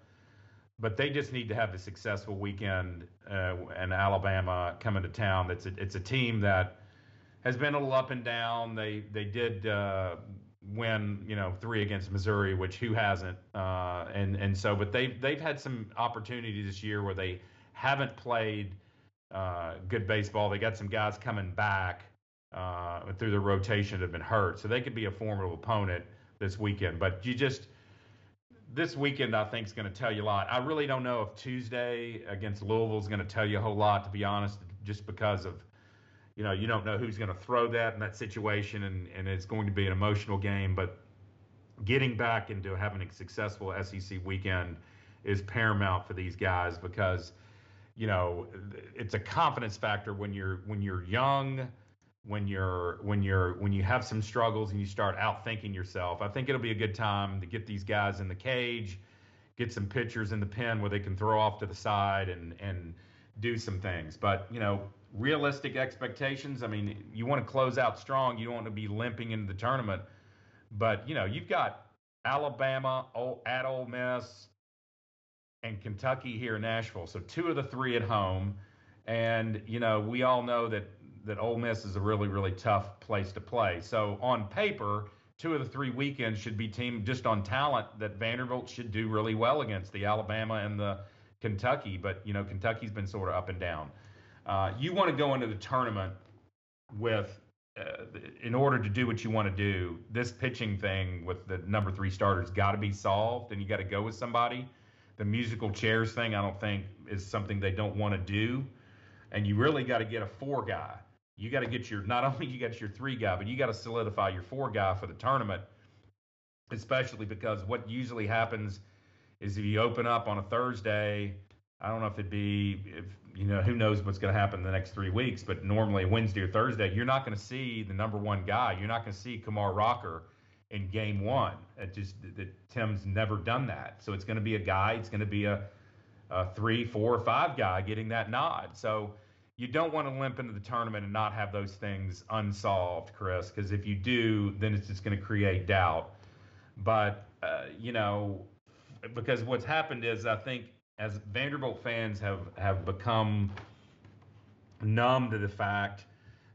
But they just need to have a successful weekend. Uh, and Alabama coming to town. It's a, it's a team that has been a little up and down. They they did uh, win, you know, three against Missouri, which who hasn't? Uh, and and so, but they've they've had some opportunities this year where they haven't played uh, good baseball. They got some guys coming back uh, through the rotation that have been hurt, so they could be a formidable opponent this weekend. But you just this weekend, I think, is going to tell you a lot. I really don't know if Tuesday against Louisville is going to tell you a whole lot, to be honest, just because of you know, you don't know who's going to throw that in that situation, and, and it's going to be an emotional game. But getting back into having a successful SEC weekend is paramount for these guys because, you know, it's a confidence factor when you're when you're young, when you're when you're when you have some struggles and you start outthinking yourself. I think it'll be a good time to get these guys in the cage, get some pitchers in the pen where they can throw off to the side and and do some things. But you know, realistic expectations. I mean, you want to close out strong. You don't want to be limping into the tournament. But you know, you've got Alabama at Ole Miss and Kentucky here in Nashville. So two of the three at home. And you know, we all know that that Ole Miss is a really really tough place to play. So on paper, two of the three weekends should be team just on talent that Vanderbilt should do really well against the Alabama and the Kentucky. But you know, Kentucky's been sort of up and down. Uh, you want to go into the tournament with, uh, in order to do what you want to do, this pitching thing with the number three starters got to be solved, and you got to go with somebody. The musical chairs thing, I don't think, is something they don't want to do, and you really got to get a four guy. You got to get your not only [LAUGHS] you got your three guy, but you got to solidify your four guy for the tournament, especially because what usually happens is if you open up on a Thursday, I don't know if it'd be if you know, who knows what's going to happen in the next three weeks. But normally Wednesday or Thursday, you're not going to see the number one guy. You're not going to see Kumar Rocker in game one. It just that Tim's never done that. So it's going to be a guy. It's going to be a, a three, four, or five guy getting that nod. So you don't want to limp into the tournament and not have those things unsolved, Chris, because if you do, then it's just going to create doubt. But uh, you know, because what's happened is I think as Vanderbilt fans have have become numb to the fact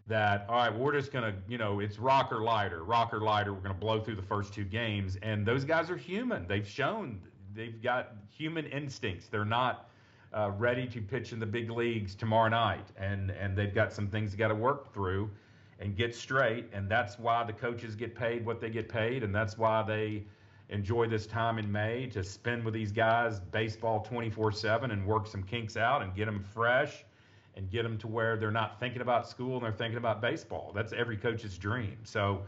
that all right, we're just gonna, you know, it's Rocker Leiter, Rocker Leiter. We're gonna blow through the first two games, and those guys are human. They've shown they've got human instincts. They're not uh, ready to pitch in the big leagues tomorrow night, and and they've got some things they got to work through and get straight. And that's why the coaches get paid what they get paid, and that's why they enjoy this time in May to spend with these guys baseball 24 7 and work some kinks out and get them fresh and get them to where they're not thinking about school and they're thinking about baseball. That's every coach's dream. So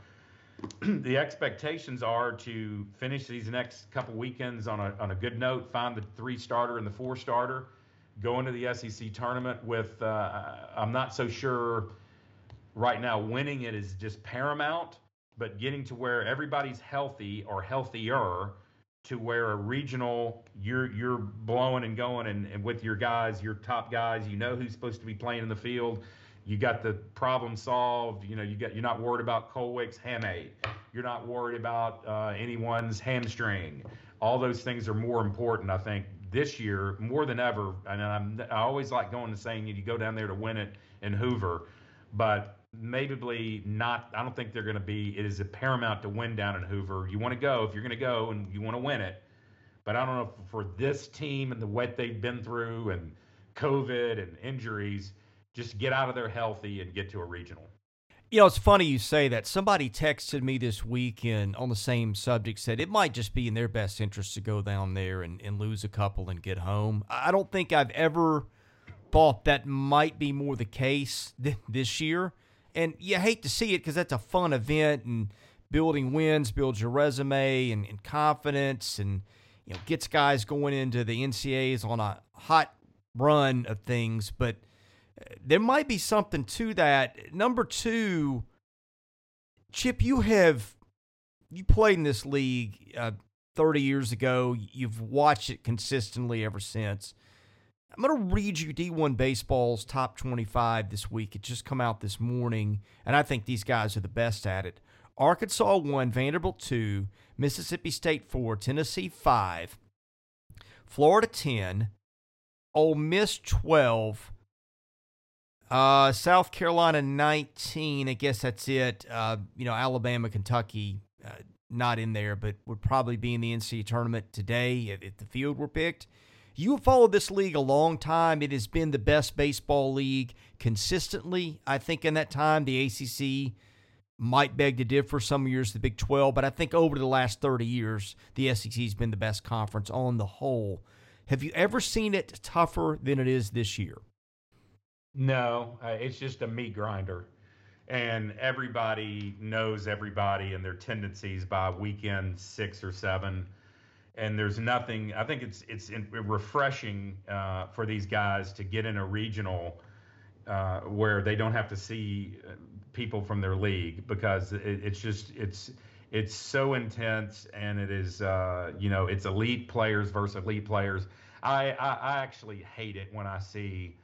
[CLEARS THROAT] the expectations are to finish these next couple weekends on a, on a good note, find the three starter and the four starter, go into the SEC tournament with, uh, I'm not so sure right now winning it is just paramount but getting to where everybody's healthy or healthier to where a regional you're you're blowing and going and, and with your guys, your top guys, you know who's supposed to be playing in the field. You got the problem solved. You know you got you're not worried about Kolwyck's hamate. You're not worried about uh, anyone's hamstring. All those things are more important, I think, this year more than ever. And I'm, I always like going and saying you go down there to win it in Hoover, but maybe not. I don't think they're going to be. It is a paramount to win down in Hoover. You want to go if you're going to go and you want to win it. But I don't know for this team and the what they've been through and COVID and injuries, just get out of there healthy and get to a regional. You know, it's funny you say that. Somebody texted me this weekend on the same subject, said it might just be in their best interest to go down there and, and lose a couple and get home. I don't think I've ever thought that might be more the case [LAUGHS] th- this year. And you hate to see it because that's a fun event and building wins builds your resume and, and confidence and you know gets guys going into the NCAAs on a hot run of things. But there might be something to that. Number two, Chip, you have you played in this league uh, 30 years ago. You've watched it consistently ever since. I'm going to read you D1 Baseball's top 25 this week. It just come out this morning, and I think these guys are the best at it. Arkansas 1, Vanderbilt 2, Mississippi State 4, Tennessee 5, Florida 10, Ole Miss 12, uh, South Carolina 19. I guess that's it. Uh, you know, Alabama, Kentucky, uh, not in there, but would probably be in the NCAA tournament today if, if the field were picked. You have followed this league a long time. It has been the best baseball league consistently. I think in that time, the ACC might beg to differ. Some years, the Big 12, but I think over the last 30 years, the SEC has been the best conference on the whole. Have you ever seen it tougher than it is this year? No, uh, it's just a meat grinder. And everybody knows everybody and their tendencies by weekend six or seven. And there's nothing. I think it's it's refreshing uh, for these guys to get in a regional uh, where they don't have to see uh, people from their league because it, it's just it's it's so intense and it is uh, you know it's elite players versus elite players. I, I I actually hate it when I see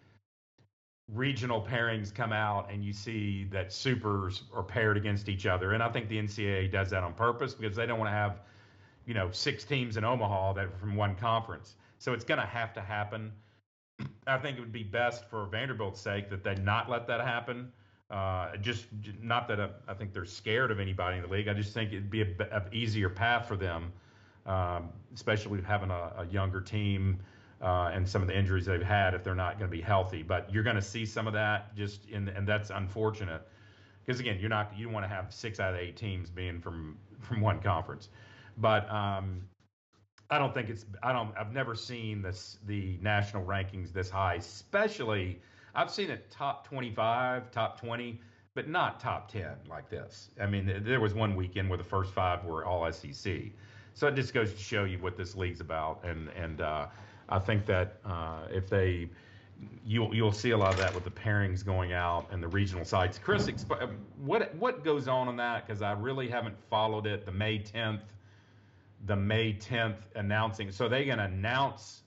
regional pairings come out and you see that supers are paired against each other. And I think the NCAA does that on purpose because they don't want to have, you know, six teams in Omaha that are from one conference. So it's going to have to happen. [CLEARS THROAT] I think it would be best for Vanderbilt's sake that they not let that happen. Uh, just not that I, I, think they're scared of anybody in the league. I just think it'd be a, a easier path for them, um, especially having a, a younger team uh, and some of the injuries they've had if they're not going to be healthy. But you're going to see some of that just in, and that's unfortunate because again, you're not you want to have six out of eight teams being from from one conference. But um, I don't think it's I don't I've never seen this the national rankings this high, especially I've seen it top 25, top 20, but not top 10 like this. I mean, there was one weekend where the first five were all SEC. So it just goes to show you what this league's about, and and uh, I think that uh, if they you'll you'll see a lot of that with the pairings going out and the regional sites. Chris, exp- what what goes on in that? Because I really haven't followed it. The May 10th, the May 10th announcing. So they going to announce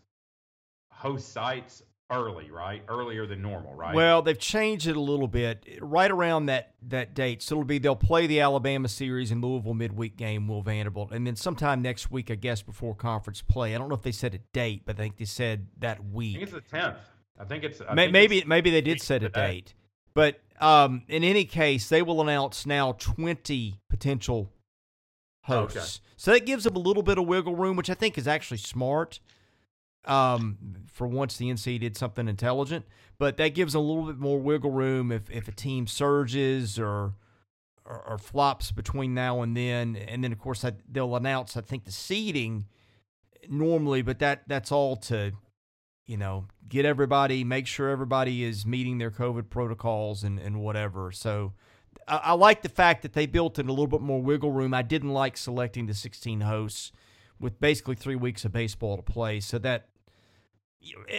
host sites early, right? Earlier than normal, right? Well, they've changed it a little bit right around that that date. So it'll be they'll play the Alabama series in Louisville midweek game, Will Vanderbilt, and then sometime next week, I guess, before conference play. I don't know if they said a date, but I think they said that week. I think it's the tenth. I think it's I think maybe it's maybe they did set a date, but um, in any case, they will announce now twenty potential hosts. Okay. So that gives them a little bit of wiggle room, which I think is actually smart um, for once the NC did something intelligent, but that gives a little bit more wiggle room if, if a team surges or, or, or flops between now and then. And then, of course, I, they'll announce, I think, the seeding normally, but that that's all to, you know, get everybody, make sure everybody is meeting their COVID protocols and, and whatever. So I, I like the fact that they built in a little bit more wiggle room. I didn't like selecting the 16 hosts with basically three weeks of baseball to play. So that,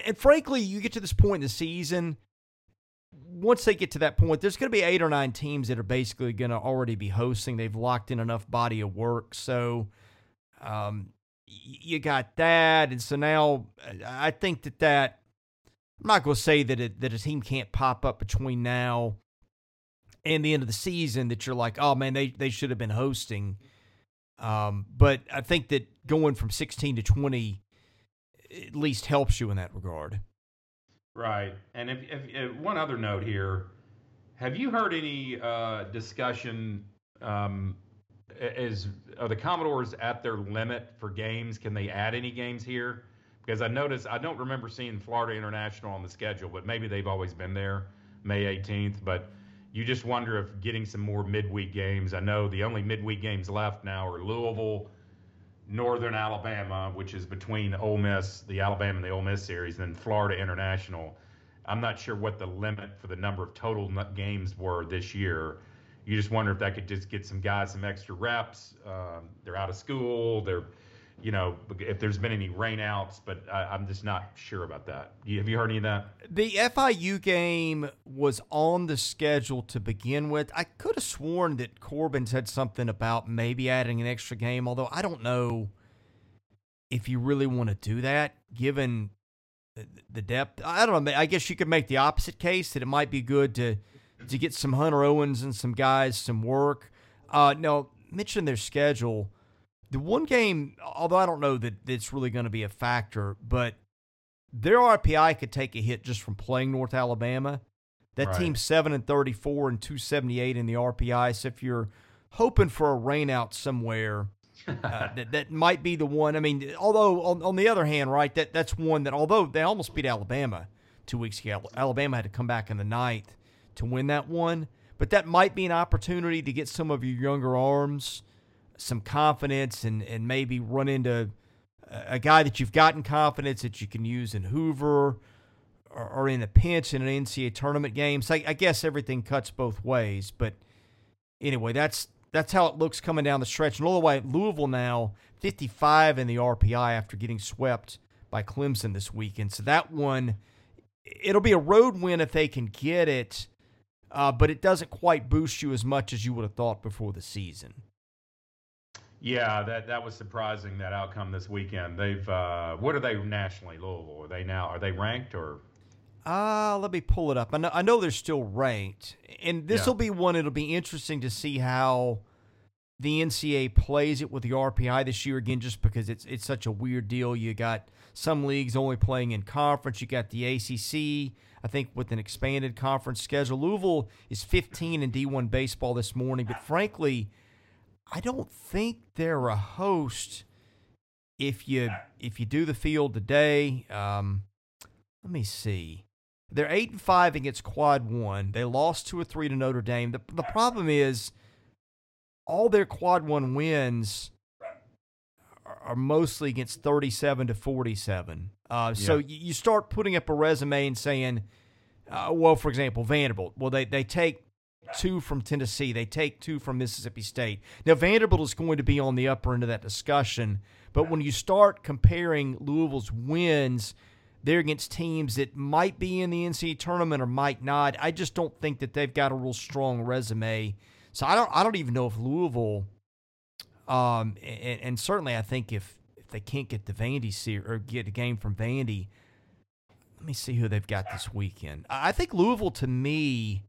and frankly, you get to this point in the season. Once they get to that point, there's going to be eight or nine teams that are basically going to already be hosting. They've locked in enough body of work. So, um, you got that. And so now I think that that, I'm not going to say that it, that a team can't pop up between now and the end of the season that you're like, oh man, they, they should have been hosting. Um, but I think that going from 16 to 20 at least helps you in that regard. Right. And if, if, if one other note here, have you heard any uh, discussion? Um, is are the Commodores at their limit for games? Can they add any games here? Because I noticed I don't remember seeing Florida International on the schedule, but maybe they've always been there, May 18th. But you just wonder if getting some more midweek games. I know the only midweek games left now are Louisville, Northern Alabama, which is between Ole Miss, the Alabama and the Ole Miss series, and then Florida International. I'm not sure what the limit for the number of total games were this year. You just wonder if that could just get some guys some extra reps. Um, they're out of school. They're you know, if there's been any rainouts, but I, am just not sure about that. Have you heard any of that? The FIU game was on the schedule to begin with. I could have sworn that Corbin said something about maybe adding an extra game, although I don't know if you really want to do that given the depth. I don't know. I guess you could make the opposite case that it might be good to to get some Hunter Owens and some guys some work. Uh, no, mention their schedule. The one game, although I don't know that it's really going to be a factor, but their RPI could take a hit just from playing North Alabama. That Right. team's seven and thirty-four and two seventy-eight in the RPI. So if you're hoping for a rainout somewhere, [LAUGHS] uh, that that might be the one. I mean, although on, on the other hand, right, that that's one that although they almost beat Alabama two weeks ago, Alabama had to come back in the ninth to win that one. But that might be an opportunity to get some of your younger arms some confidence and and maybe run into a- guy that you've gotten confidence that you can use in Hoover or, or in a pinch in an NCAA tournament game. So I, I guess everything cuts both ways. But anyway, that's that's how it looks coming down the stretch. And all the way, Louisville now 55 in the RPI after getting swept by Clemson this weekend. So that one, it'll be a road win if they can get it, uh, but it doesn't quite boost you as much as you would have thought before the season. Yeah, that that was surprising that outcome this weekend. They've uh, what are they nationally? Louisville? Are they now? Are they ranked or? Uh, let me pull it up. I know, I know they're still ranked. And this Yeah. will be one, it'll be interesting to see how the NCAA plays it with the RPI this year again, just because it's it's such a weird deal. You got some leagues only playing in conference. You got the ACC, I think, with an expanded conference schedule. Louisville is 15 in D1 baseball this morning, but frankly, I don't think they're a host if you if you do the field today. Um, let me see. They're eight and five against Quad One. They lost two or three to Notre Dame. The the problem is all their Quad One wins are- are mostly against thirty-seven to forty-seven. Uh, So Yeah. you you start putting up a resume and saying, uh, well, for example, Vanderbilt. Well, they they take two from Tennessee. They take two from Mississippi State. Now Vanderbilt is going to be on the upper end of that discussion, but when you start comparing Louisville's wins, they're against teams that might be in the NCAA tournament or might not. I just don't think that they've got a real strong resume. So I don't I don't even know if Louisville um and, and certainly I think if if they can't get the Vandy series or get a game from Vandy, let me see who they've got this weekend. I think Louisville to me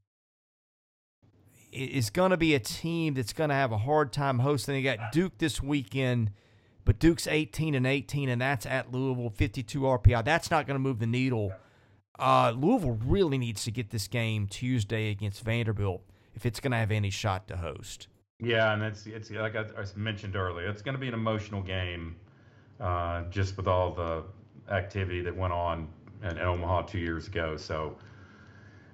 is going to be a team that's going to have a hard time hosting. They got Duke this weekend, but Duke's 18 and 18, and that's at Louisville, 52 RPI. That's not going to move the needle. Uh, Louisville really needs to get this game Tuesday against Vanderbilt if it's going to have any shot to host. Yeah, and it's it's like I, mentioned earlier. It's going to be an emotional game, uh, just with all the activity that went on in, in Omaha two years ago. So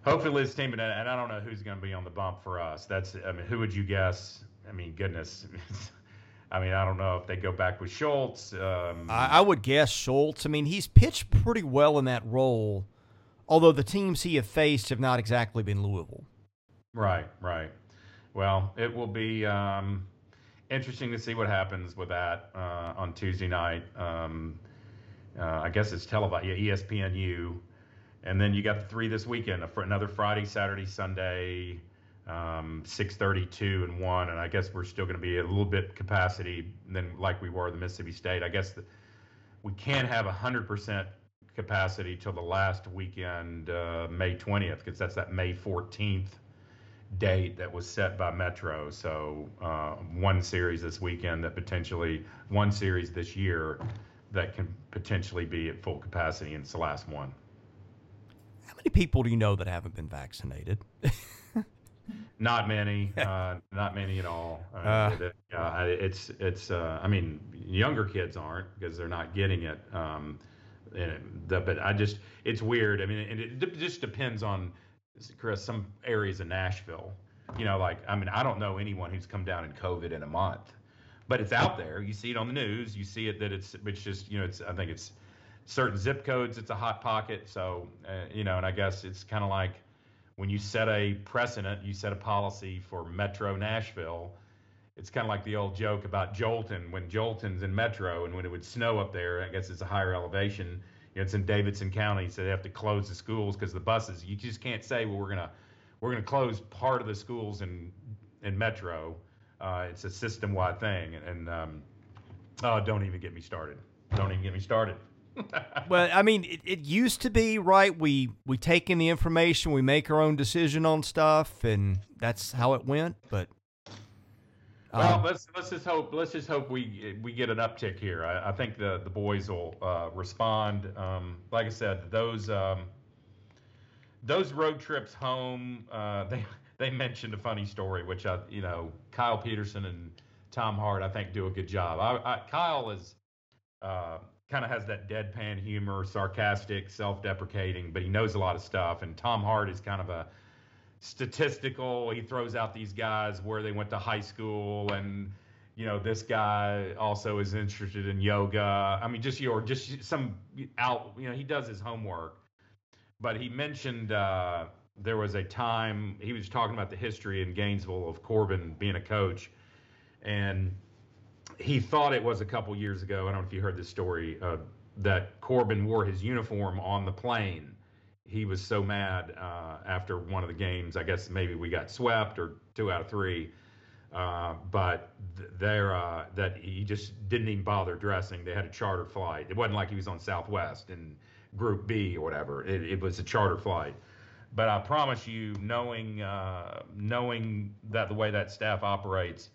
hopefully this team, and I and I don't know who's going to be on the bump for us. That's I mean, who would you guess? I mean, goodness. [LAUGHS] I mean, I don't know if they go back with Schultz. Um, I, I would guess Schultz. I mean, he's pitched pretty well in that role, although the teams he have faced have not exactly been Louisville. Right, right. Well, it will be um, interesting to see what happens with that uh, on Tuesday night. Um, uh, I guess it's televised, yeah, ESPNU, and then you got the three this weekend. Another Friday, Saturday, Sunday, um, six thirty-two and one. And I guess we're still going to be a little bit capacity than like we were the Mississippi State. I guess the, we can't have hundred percent capacity till the last weekend, uh, May twentieth, because that's that May fourteenth date that was set by Metro. So uh, one series this weekend that potentially one series this year that can potentially be at full capacity, and it's the last one. How many people do you know that haven't been vaccinated? [LAUGHS] Not many, uh, not many at all. Uh, Uh. it's it's. Uh, I mean, younger kids aren't because they're not getting it. Um, and the, but I just, it's weird. I mean, and it just depends on, Chris, some areas of Nashville. You know, like I mean, I don't know anyone who's come down in COVID in a month, but it's out there. You see it on the news. You see it that it's it's just you know it's I think it's certain zip codes. It's a hot pocket. So uh, you know, and I guess it's kind of like when you set a precedent, you set a policy for Metro Nashville. It's kind of like the old joke about Joelton. When Joelton's in Metro and when it would snow up there, I guess it's a higher elevation. You know, it's in Davidson County, so they have to close the schools because the buses. You just can't say, well, we're gonna we're gonna close part of the schools in in Metro. Uh, it's a system-wide thing, and um, oh, don't even get me started. Don't even get me started. Well, I mean, it, it used to be right. We we take in the information, we make our own decision on stuff, and that's how it went. But Well, um, let's let's just hope let's just hope we we get an uptick here. I, I think the the boys will uh, respond. Um, like I said, those um, those road trips home, uh, [LAUGHS] they they mentioned a funny story, which I you know Kyle Peterson and Tom Hart I think do a good job. I, I, Kyle is uh, kind of has that deadpan humor, sarcastic, self-deprecating, but he knows a lot of stuff. And Tom Hart is kind of a statistical. He throws out these guys where they went to high school and you know this guy also is interested in yoga. I mean, just your just some out. You know, he does his homework. But he mentioned uh, there was a time he was talking about the history in Gainesville of Corbin being a coach, and he thought it was a couple years ago. I don't know if you heard this story uh, that Corbin wore his uniform on the plane he was so mad uh, after one of the games. I guess maybe we got swept or two out of three. Uh, but th- there, uh, that he just didn't even bother dressing. They had a charter flight. It wasn't like he was on Southwest and Group B or whatever. It, it was a charter flight. But I promise you, knowing uh, knowing that the way that staff operates,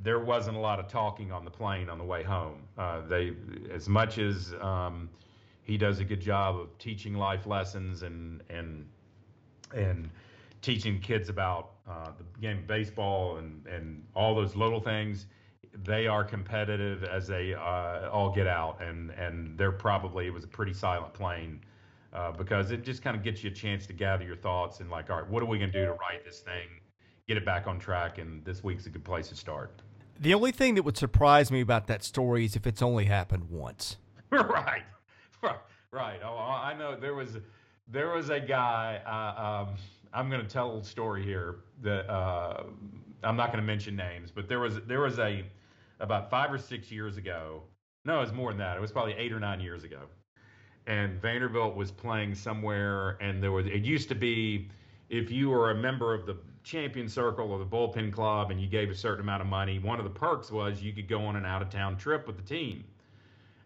there wasn't a lot of talking on the plane on the way home. Uh, they, as much as um, he does a good job of teaching life lessons and and and teaching kids about uh, the game of baseball and and all those little things. They are competitive as they uh, all get out, and and they're probably it was a pretty silent plane. Uh, because it just kind of gets you a chance to gather your thoughts and like, all right, what are we going to do to right this thing, get it back on track, and this week's a good place to start. The only thing that would surprise me about that story is if it's only happened once. [LAUGHS] right. [LAUGHS] right. Oh, I know there was there was a guy. Uh, um, I'm going to tell a little story here that uh, I'm not going to mention names, but there was there was a about five or six years ago. No, it was more than that. It was probably eight or nine years ago. And Vanderbilt was playing somewhere, and there was. It used to be, if you were a member of the champion circle or the bullpen club, and you gave a certain amount of money, one of the perks was you could go on an out of town trip with the team.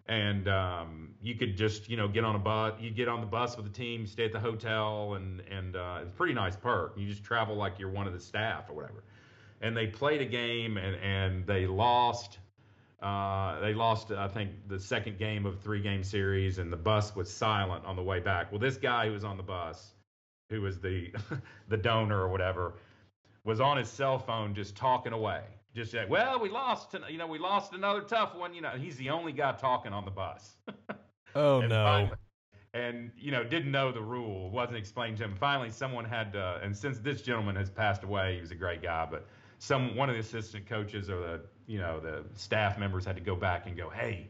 And um, you could just you know get on a bus you get on the bus with the team stay at the hotel and and uh, it's a pretty nice perk. You just travel like you're one of the staff or whatever. And they played a game and and they lost uh, they lost i think the second game of three game series and the bus was silent on the way back. Well this guy who was on the bus who was the [LAUGHS] the donor or whatever was on his cell phone just talking away just say, well, we lost, you know, we lost another tough one. You know, he's the only guy talking on the bus. [LAUGHS] oh no. Finally, and you know, didn't know the rule, wasn't explained to him. Finally, someone had, to, and since this gentleman has passed away, he was a great guy, but some one of the assistant coaches or the you know the staff members had to go back and go, hey,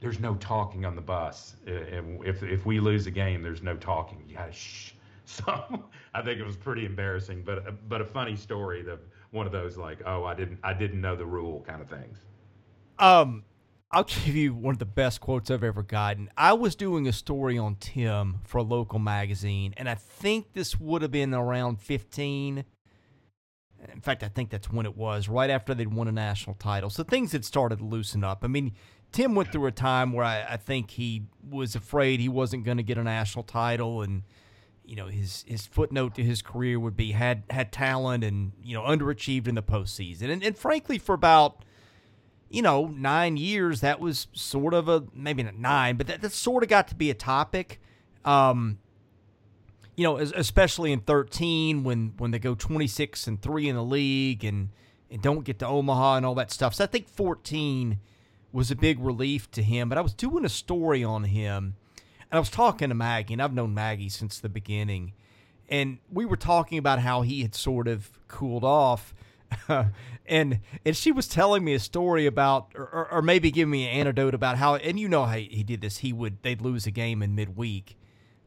there's no talking on the bus. If if we lose a game, there's no talking. You gotta shh. So [LAUGHS] I think it was pretty embarrassing, but but a funny story. The one of those like, oh, I didn't I didn't know the rule kind of things. Um, I'll give you one of the best quotes I've ever gotten. I was doing a story on Tim for a local magazine, and I think this would have been around 15. In fact, I think that's when it was, right after they'd won a national title. So things had started to loosen up. I mean, Tim went through a time where I, I think he was afraid he wasn't going to get a national title, and – you know his his footnote to his career would be had had talent and you know underachieved in the postseason, and and frankly for about you know nine years that was sort of a maybe not nine, but that, that sort of got to be a topic. Um, you know, especially in 13 when when they go 26 and 3 in the league and and don't get to Omaha and all that stuff. So I think 14 was a big relief to him, but I was doing a story on him and I was talking to Maggie, and I've known Maggie since the beginning, and we were talking about how he had sort of cooled off. [LAUGHS] and and she was telling me a story about, or, or, maybe giving me an anecdote about how, and you know how he did this. He would they'd lose a game in midweek.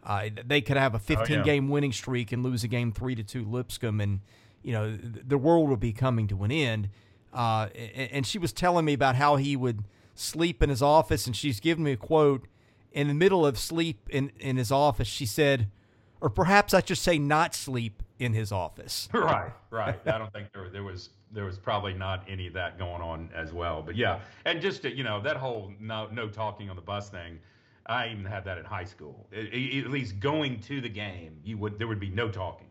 Uh, they could have a 15 oh, yeah. game winning streak and lose a game three to two Lipscomb, and you know the world would be coming to an end. Uh, and, and she was telling me about how he would sleep in his office, and she's giving me a quote in the middle of sleep in, in his office, she said, or perhaps I should say not sleep in his office. [LAUGHS] Right, right. I don't think there, there was there was probably not any of that going on as well. But yeah, and just to, you know that whole no no talking on the bus thing. I even had that in high school. It, it, at least going to the game, you would there would be no talking,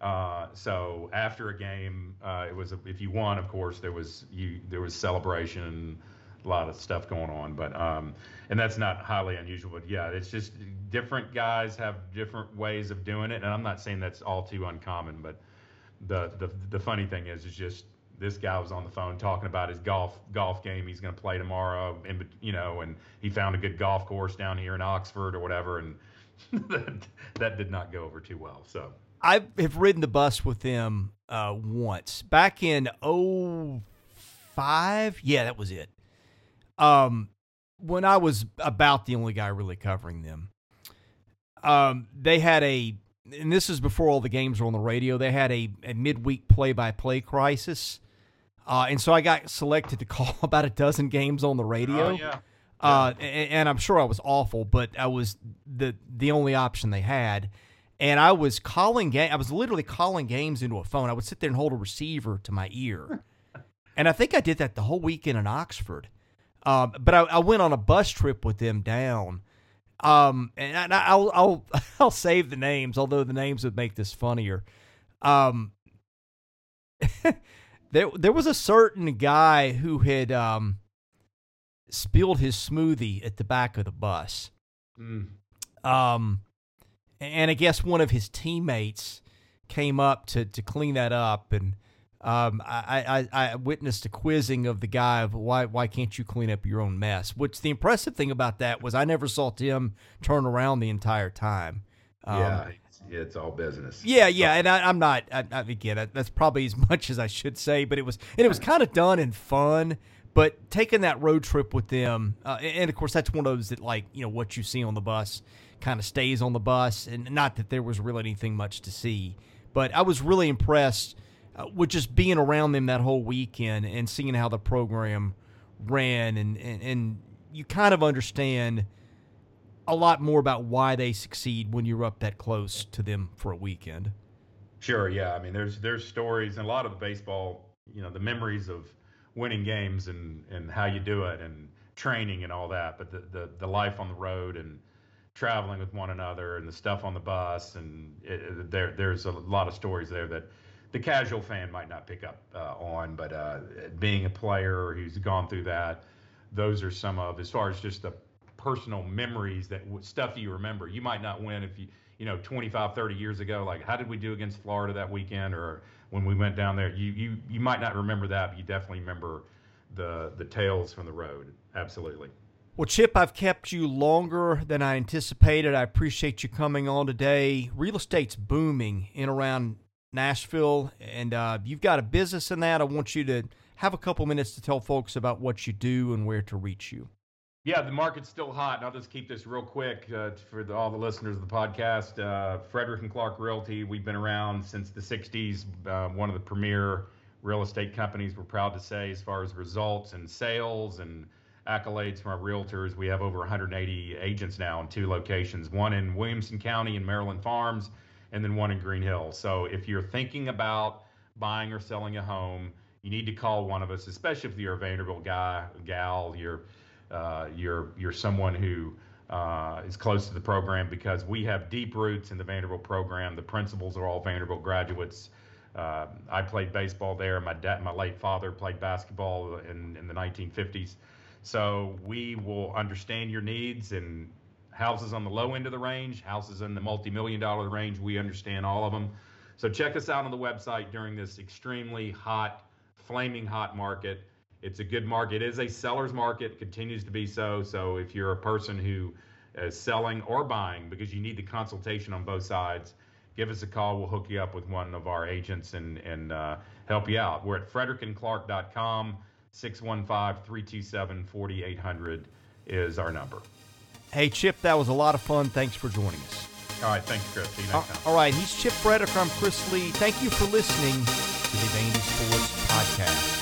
Uh, so after a game, uh, it was if you won, of course, there was you there was celebration and a lot of stuff going on. But um, and that's not highly unusual. But yeah, it's just different guys have different ways of doing it, and I'm not saying that's all too uncommon. But the the the funny thing is, is just this guy was on the phone talking about his golf golf game he's going to play tomorrow, and you know, and he found a good golf course down here in Oxford or whatever, and [LAUGHS] that, that did not go over too well. So. I have ridden the bus with them uh, once back in 05. Yeah, that was it. Um, when I was about the only guy really covering them, um, they had a, and this is before all the games were on the radio. They had a, a midweek play-by-play crisis, uh, and so I got selected to [LAUGHS] call about a dozen games on the radio. Oh, yeah. Uh, and, and I'm sure I was awful, but I was the the only option they had and I was calling game. I was literally calling games into a phone. I would sit there and hold a receiver to my ear, [LAUGHS] and I think I did that the whole weekend in Oxford. Um, but I, I, went on a bus trip with them down, um, and I, will I'll [LAUGHS] I'll save the names, although the names would make this funnier. Um, [LAUGHS] there there was a certain guy who had um, spilled his smoothie at the back of the bus. Mm. Um and I guess one of his teammates came up to to clean that up, and um, I, I, I witnessed a quizzing of the guy of why why can't you clean up your own mess? Which the impressive thing about that was I never saw Tim turn around the entire time. Um, yeah, it's, it's, all business. Yeah, yeah, and I, am not. I, I, again, that's probably as [LAUGHS] much as I should say, but it was and it was kind of done in fun. But taking that road trip with them, uh, and of course that's one of those that like you know what you see on the bus kind of stays on the bus. And not that there was really anything much to see, but I was really impressed uh, with just being around them that whole weekend and seeing how the program ran. And, and, and you kind of understand a lot more about why they succeed when you're up that close to them for a weekend. Sure, yeah. I mean, there's there's stories and a lot of the baseball, you know, the memories of winning games and and how you do it and training and all that, but the the, the life on the road and traveling with one another and the stuff on the bus and it, there there's a lot of stories there that the casual fan might not pick up uh, on but uh, being a player who's gone through that those are some of as far as just the personal memories that stuff you remember you might not win if you you know 25 30 years ago like how did we do against Florida that weekend or when we went down there you you you might not remember that but you definitely remember the the tales from the road absolutely well, Chip, I've kept you longer than I anticipated. I appreciate you coming on today. Real estate's booming in around Nashville, and uh, you've got a business in that. I want you to have a couple minutes to tell folks about what you do and where to reach you. Yeah, the market's still hot, and I'll just keep this real quick uh, for the, all the listeners of the podcast. Uh, Frederick and Clark Realty, we've been around since the 60s, uh, one of the premier real estate companies, we're proud to say, as far as results and sales and accolades from our realtors. We have over 180 agents now in two locations, one in Williamson County in Maryland Farms, and then one in Green Hill. So if you're thinking about buying or selling a home, you need to call one of us, especially if you're a Vanderbilt guy, gal, you're uh, you're you're someone who uh, is close to the program because we have deep roots in the Vanderbilt program. The principals are all Vanderbilt graduates. Uh, I played baseball there. My dad, my late father, played basketball in, in the 1950s. So we will understand your needs and houses on the low end of the range, houses in the multi-million dollar range. We understand all of them. So check us out on the website during this extremely hot, flaming hot market. It's a good market. It is a seller's market, continues to be so. So if you're a person who is selling or buying because you need the consultation on both sides, give us a call. We'll hook you up with one of our agents and, and uh, help you out. We're at frederickandclark.com. 615 327 4800 is our number. Hey, Chip, that was a lot of fun. Thanks for joining us. All right. Thanks, Chris. See you next uh, time. All right. He's Chip Frederick. I'm Chris Lee. Thank you for listening to the Vandy Sports